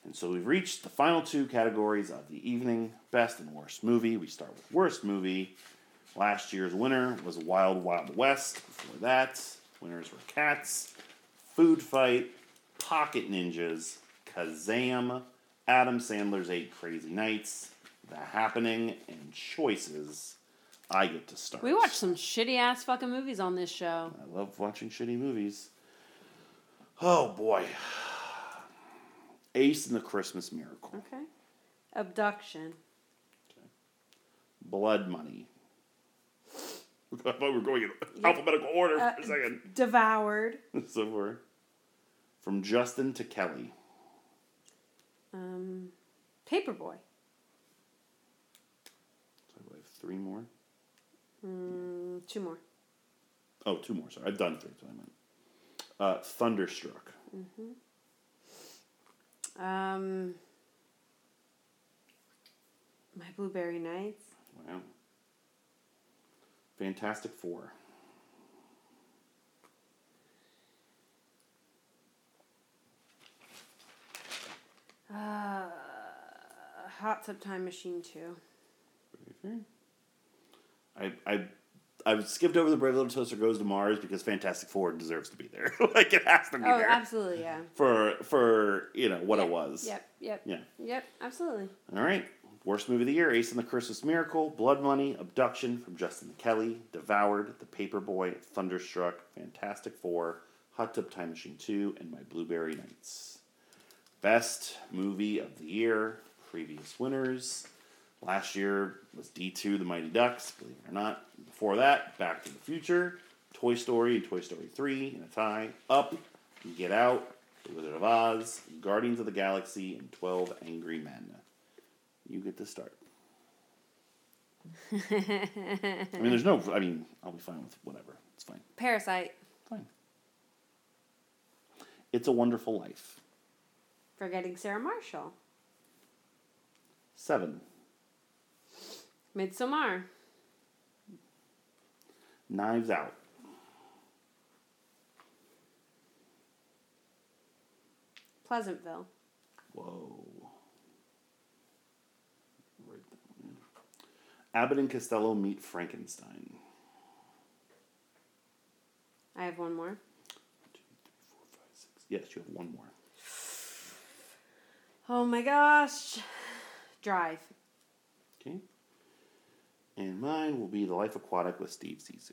And so we've reached the final two categories of the evening best and worst movie. We start with worst movie. Last year's winner was Wild Wild West. Before that, winners were Cats, Food Fight, Pocket Ninjas, Kazam, Adam Sandler's Eight Crazy Nights, The Happening, and Choices. I get to start. We watch some shitty ass fucking movies on this show. I love watching shitty movies. Oh boy. Ace and the Christmas Miracle. Okay. Abduction. Blood Money. I thought we were going in alphabetical order Uh, for a second. Devoured. so we're from Justin to Kelly. Um, Paperboy. So I have three more. Mm, two more. Oh, two more. Sorry, I've done three. So I meant. Uh, Thunderstruck. Um, My Blueberry Nights. Wow. Fantastic Four. Hot Tub Time Machine too. I I I skipped over the Brave Little Toaster Goes to Mars because Fantastic Four deserves to be there. like it has to be Oh, there absolutely, yeah. for for you know what Yep, it was. Yep, yep. Yeah. Yep, absolutely. All right. Worst movie of the year: Ace and the Christmas Miracle, Blood Money, Abduction from Justin Kelly, Devoured, The Paperboy, Thunderstruck, Fantastic Four, Hot Tub Time Machine Two, and My Blueberry Nights. Best movie of the year. Previous winners. Last year was D two, The Mighty Ducks. Believe it or not. Before that, Back to the Future, Toy Story, and Toy Story Three in a tie. Up, Get Out, The Wizard of Oz, Guardians of the Galaxy, and Twelve Angry Men. You get to start. I mean, there's no. I mean, I'll be fine with whatever. It's fine. Parasite. Fine. It's a Wonderful Life. Forgetting Sarah Marshall. Seven. Midsommar. Knives Out. Pleasantville. Whoa. Write that one in. Abbott and Costello meet Frankenstein. I have one more. Two, three, four, five, six. Yes, you have one more. Oh my gosh. Drive. Okay. And mine will be The Life Aquatic with Steve Zissou.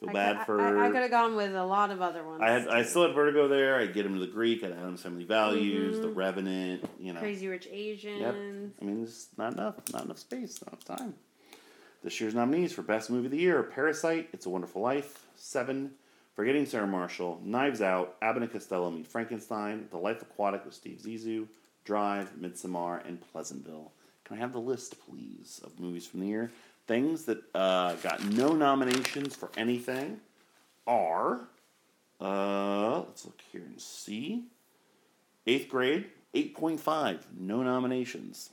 Feel I bad could, for. I, I could have gone with a lot of other ones. I had I still had Vertigo there. I'd get him to the Greek. I'd Addams Family Values, The mm-hmm. Revenant. You know, Crazy Rich Asians. Yep. I mean, there's not enough, not enough space, not enough time. This year's nominees for Best Movie of the Year: Parasite, It's a Wonderful Life, Seven, Forgetting Sarah Marshall, Knives Out, Abbott and Costello Meet Frankenstein, The Life Aquatic with Steve Zissou, Drive, Midsommar, and Pleasantville. Can I have the list, please, of movies from the year? Things that uh, got no nominations for anything are. Uh, let's look here and see. Eighth grade, 8.5. No nominations.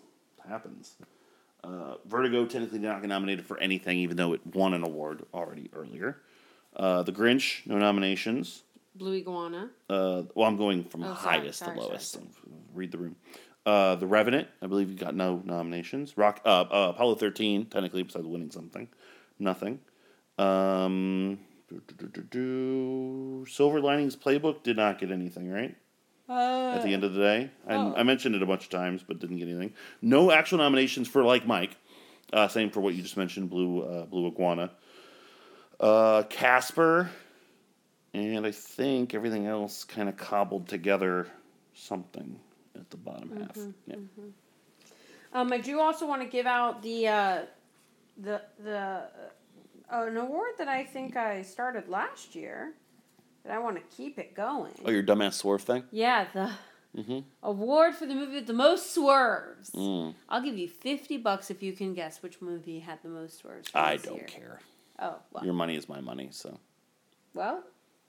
Happens. Uh, Vertigo technically not get nominated for anything, even though it won an award already earlier. Uh, the Grinch, no nominations. Blue Iguana. Uh, well, I'm going from Oh, highest sorry, to sorry, lowest. sorry. Read the room. Uh, the Revenant, I believe you got no nominations. Rock, uh, uh, Apollo 13, technically, besides winning something, nothing. Um, do, do, do. Silver Linings Playbook did not get anything, right? Uh, At the end of the day, I, oh. I mentioned it a bunch of times, but didn't get anything. No actual nominations for Like Mike. Uh, same for what you just mentioned, Blue uh, Blue Iguana. Uh, Casper, and I think everything else kind of cobbled together something at the bottom half. Mm-hmm, Yeah. Um, I do also want to give out the uh, the the uh, an award that I think I started last year. That I want to keep it going. Oh, your dumbass swerve thing. Yeah, the Mm-hmm. award for the movie with the most swerves. Mm, I'll give you fifty bucks if you can guess which movie had the most swerves. I don't year. care. Oh well, Your money is my money, so well,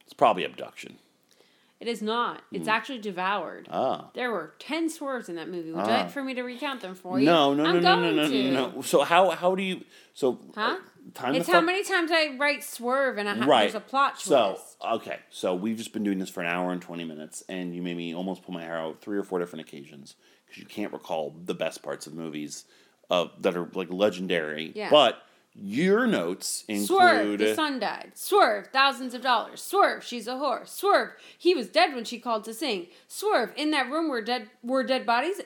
it's probably abduction. it is not. It's actually devoured. Ah. There were ten swerves in that movie. Would you Ah. like for me to recount them for you? No, no, no, I'm no, no, going no, to. no, no. So how how do you so Huh? time It's how fuck- many times I write swerve and I ha- right. there's a plot twist. So okay, so we've just been doing this for an hour and twenty minutes, and you made me almost pull my hair out three or four different occasions because you can't recall the best parts of movies uh, that are like legendary. Yeah. But your notes Swerve, include the son died. Swerve, thousands of dollars. Swerve, she's a whore. Swerve, he was dead when she called to sing. Swerve, in that room were dead were dead bodies.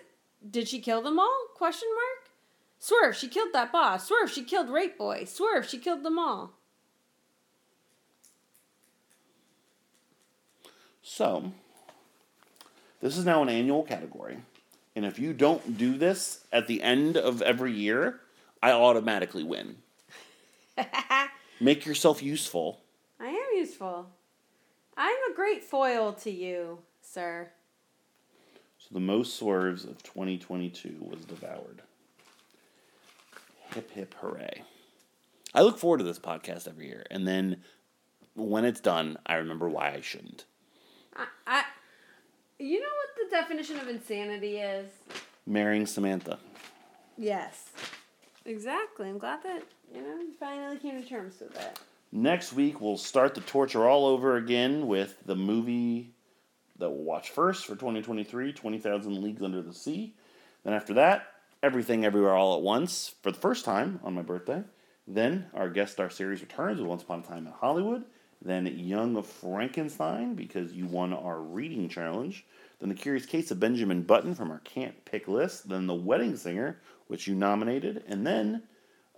Did she kill them all? Question mark. Swerve, she killed that boss. Swerve, she killed Rape Boy. Swerve, she killed them all. So, this is now an annual category. And if you don't do this at the end of every year, I automatically win. Make yourself useful. I am useful. I'm a great foil to you, sir. So, the most swerves of 2022 was devoured. Hip, hip, hooray. I look forward to this podcast every year. And then when it's done, I remember why I shouldn't. I, I you know what the definition of insanity is? Marrying Samantha. Yes. Exactly. I'm glad that, you know, finally came to terms with that. Next week, we'll start the torture all over again with the movie that we'll watch first for 2023 20,000 Leagues Under the Sea. Then after that, Everything Everywhere All at Once for the first time on my birthday. Then our guest star series returns with Once Upon a Time in Hollywood. Then Young Frankenstein because you won our reading challenge. Then The Curious Case of Benjamin Button from our Can't Pick list. Then The Wedding Singer, which you nominated. And then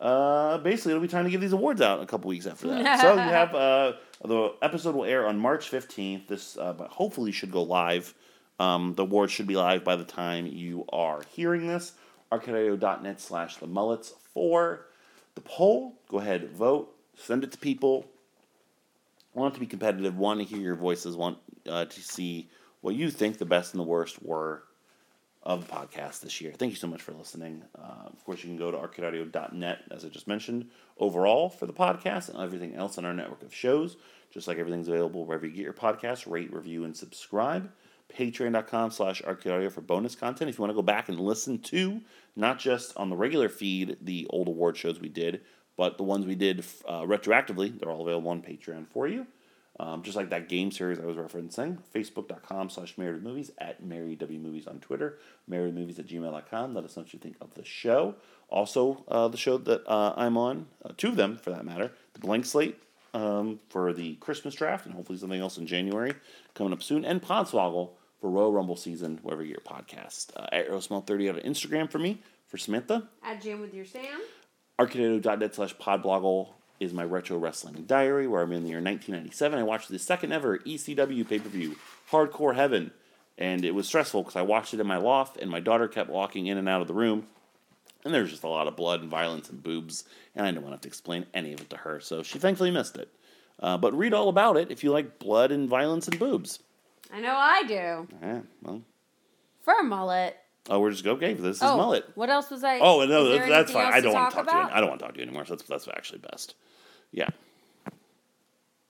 uh, basically it'll be time to give these awards out a couple weeks after that. so you have uh, the episode will air on March 15th. This uh, but hopefully should go live. Um, the awards should be live by the time you are hearing this. Arcadeaudio.net slash the mullets for the poll. Go ahead, vote, send it to people. Want it to be competitive. Want to hear your voices. Want uh, to see what you think the best and the worst were of the podcast this year. Thank you so much for listening. Uh, of course, you can go to arcadeaudio.net, as I just mentioned, overall for the podcast and everything else on our network of shows. Just like everything's available wherever you get your podcast, rate, review, and subscribe. Patreon.com slash arcadeaudio for bonus content. If you want to go back and listen to, not just on the regular feed, the old award shows we did, but the ones we did uh, retroactively, they're all available on Patreon for you. Um, just like that game series I was referencing, facebook.com slash married movies, at married w movies on Twitter, married movies at gmail.com. Let us know what you think of the show. Also, uh, the show that uh, I'm on, uh, two of them for that matter, the blank slate um, for the Christmas draft, and hopefully something else in January coming up soon, and Podswoggle for Royal Rumble season, wherever you get your podcast. Uh, at Aerosmell30 on Instagram for me, for Samantha. At Jam with your Sam. Arcadeaudio.net slash podbloggle is my retro wrestling diary where I'm in the year 1997. I watched the second ever ECW pay per view, Hardcore Heaven. And it was stressful because I watched it in my loft and my daughter kept walking in and out of the room. And there was just a lot of blood and violence and boobs. And I didn't want to have to explain any of it to her. So she thankfully missed it. Uh, but read all about it if you like blood and violence and boobs. I know I do. Yeah, well. For a mullet. Oh, we're just okay. This is oh, mullet. What else was I? Oh no, there that's fine. I don't want to talk talk to you. I don't want to talk to you anymore. So that's that's actually best. Yeah.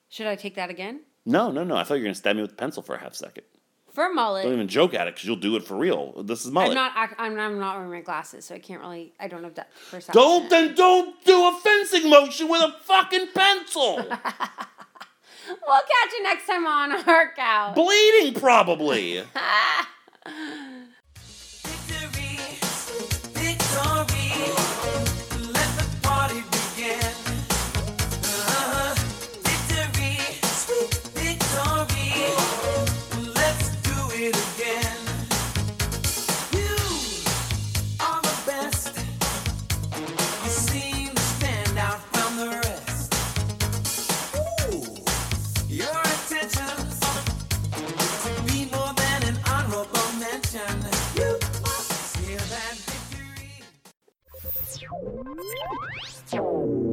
Should I take that again? No, no, no. I thought you were gonna stab me with a pencil for a half second. For mullet. Don't even joke at it because you'll do it for real. This is mullet. I'm not. I- I'm, I'm not wearing my glasses, so I can't really. I don't have depth perception. Don't then don't do a fencing motion with a fucking pencil. We'll catch you next time on our couch. Bleeding probably.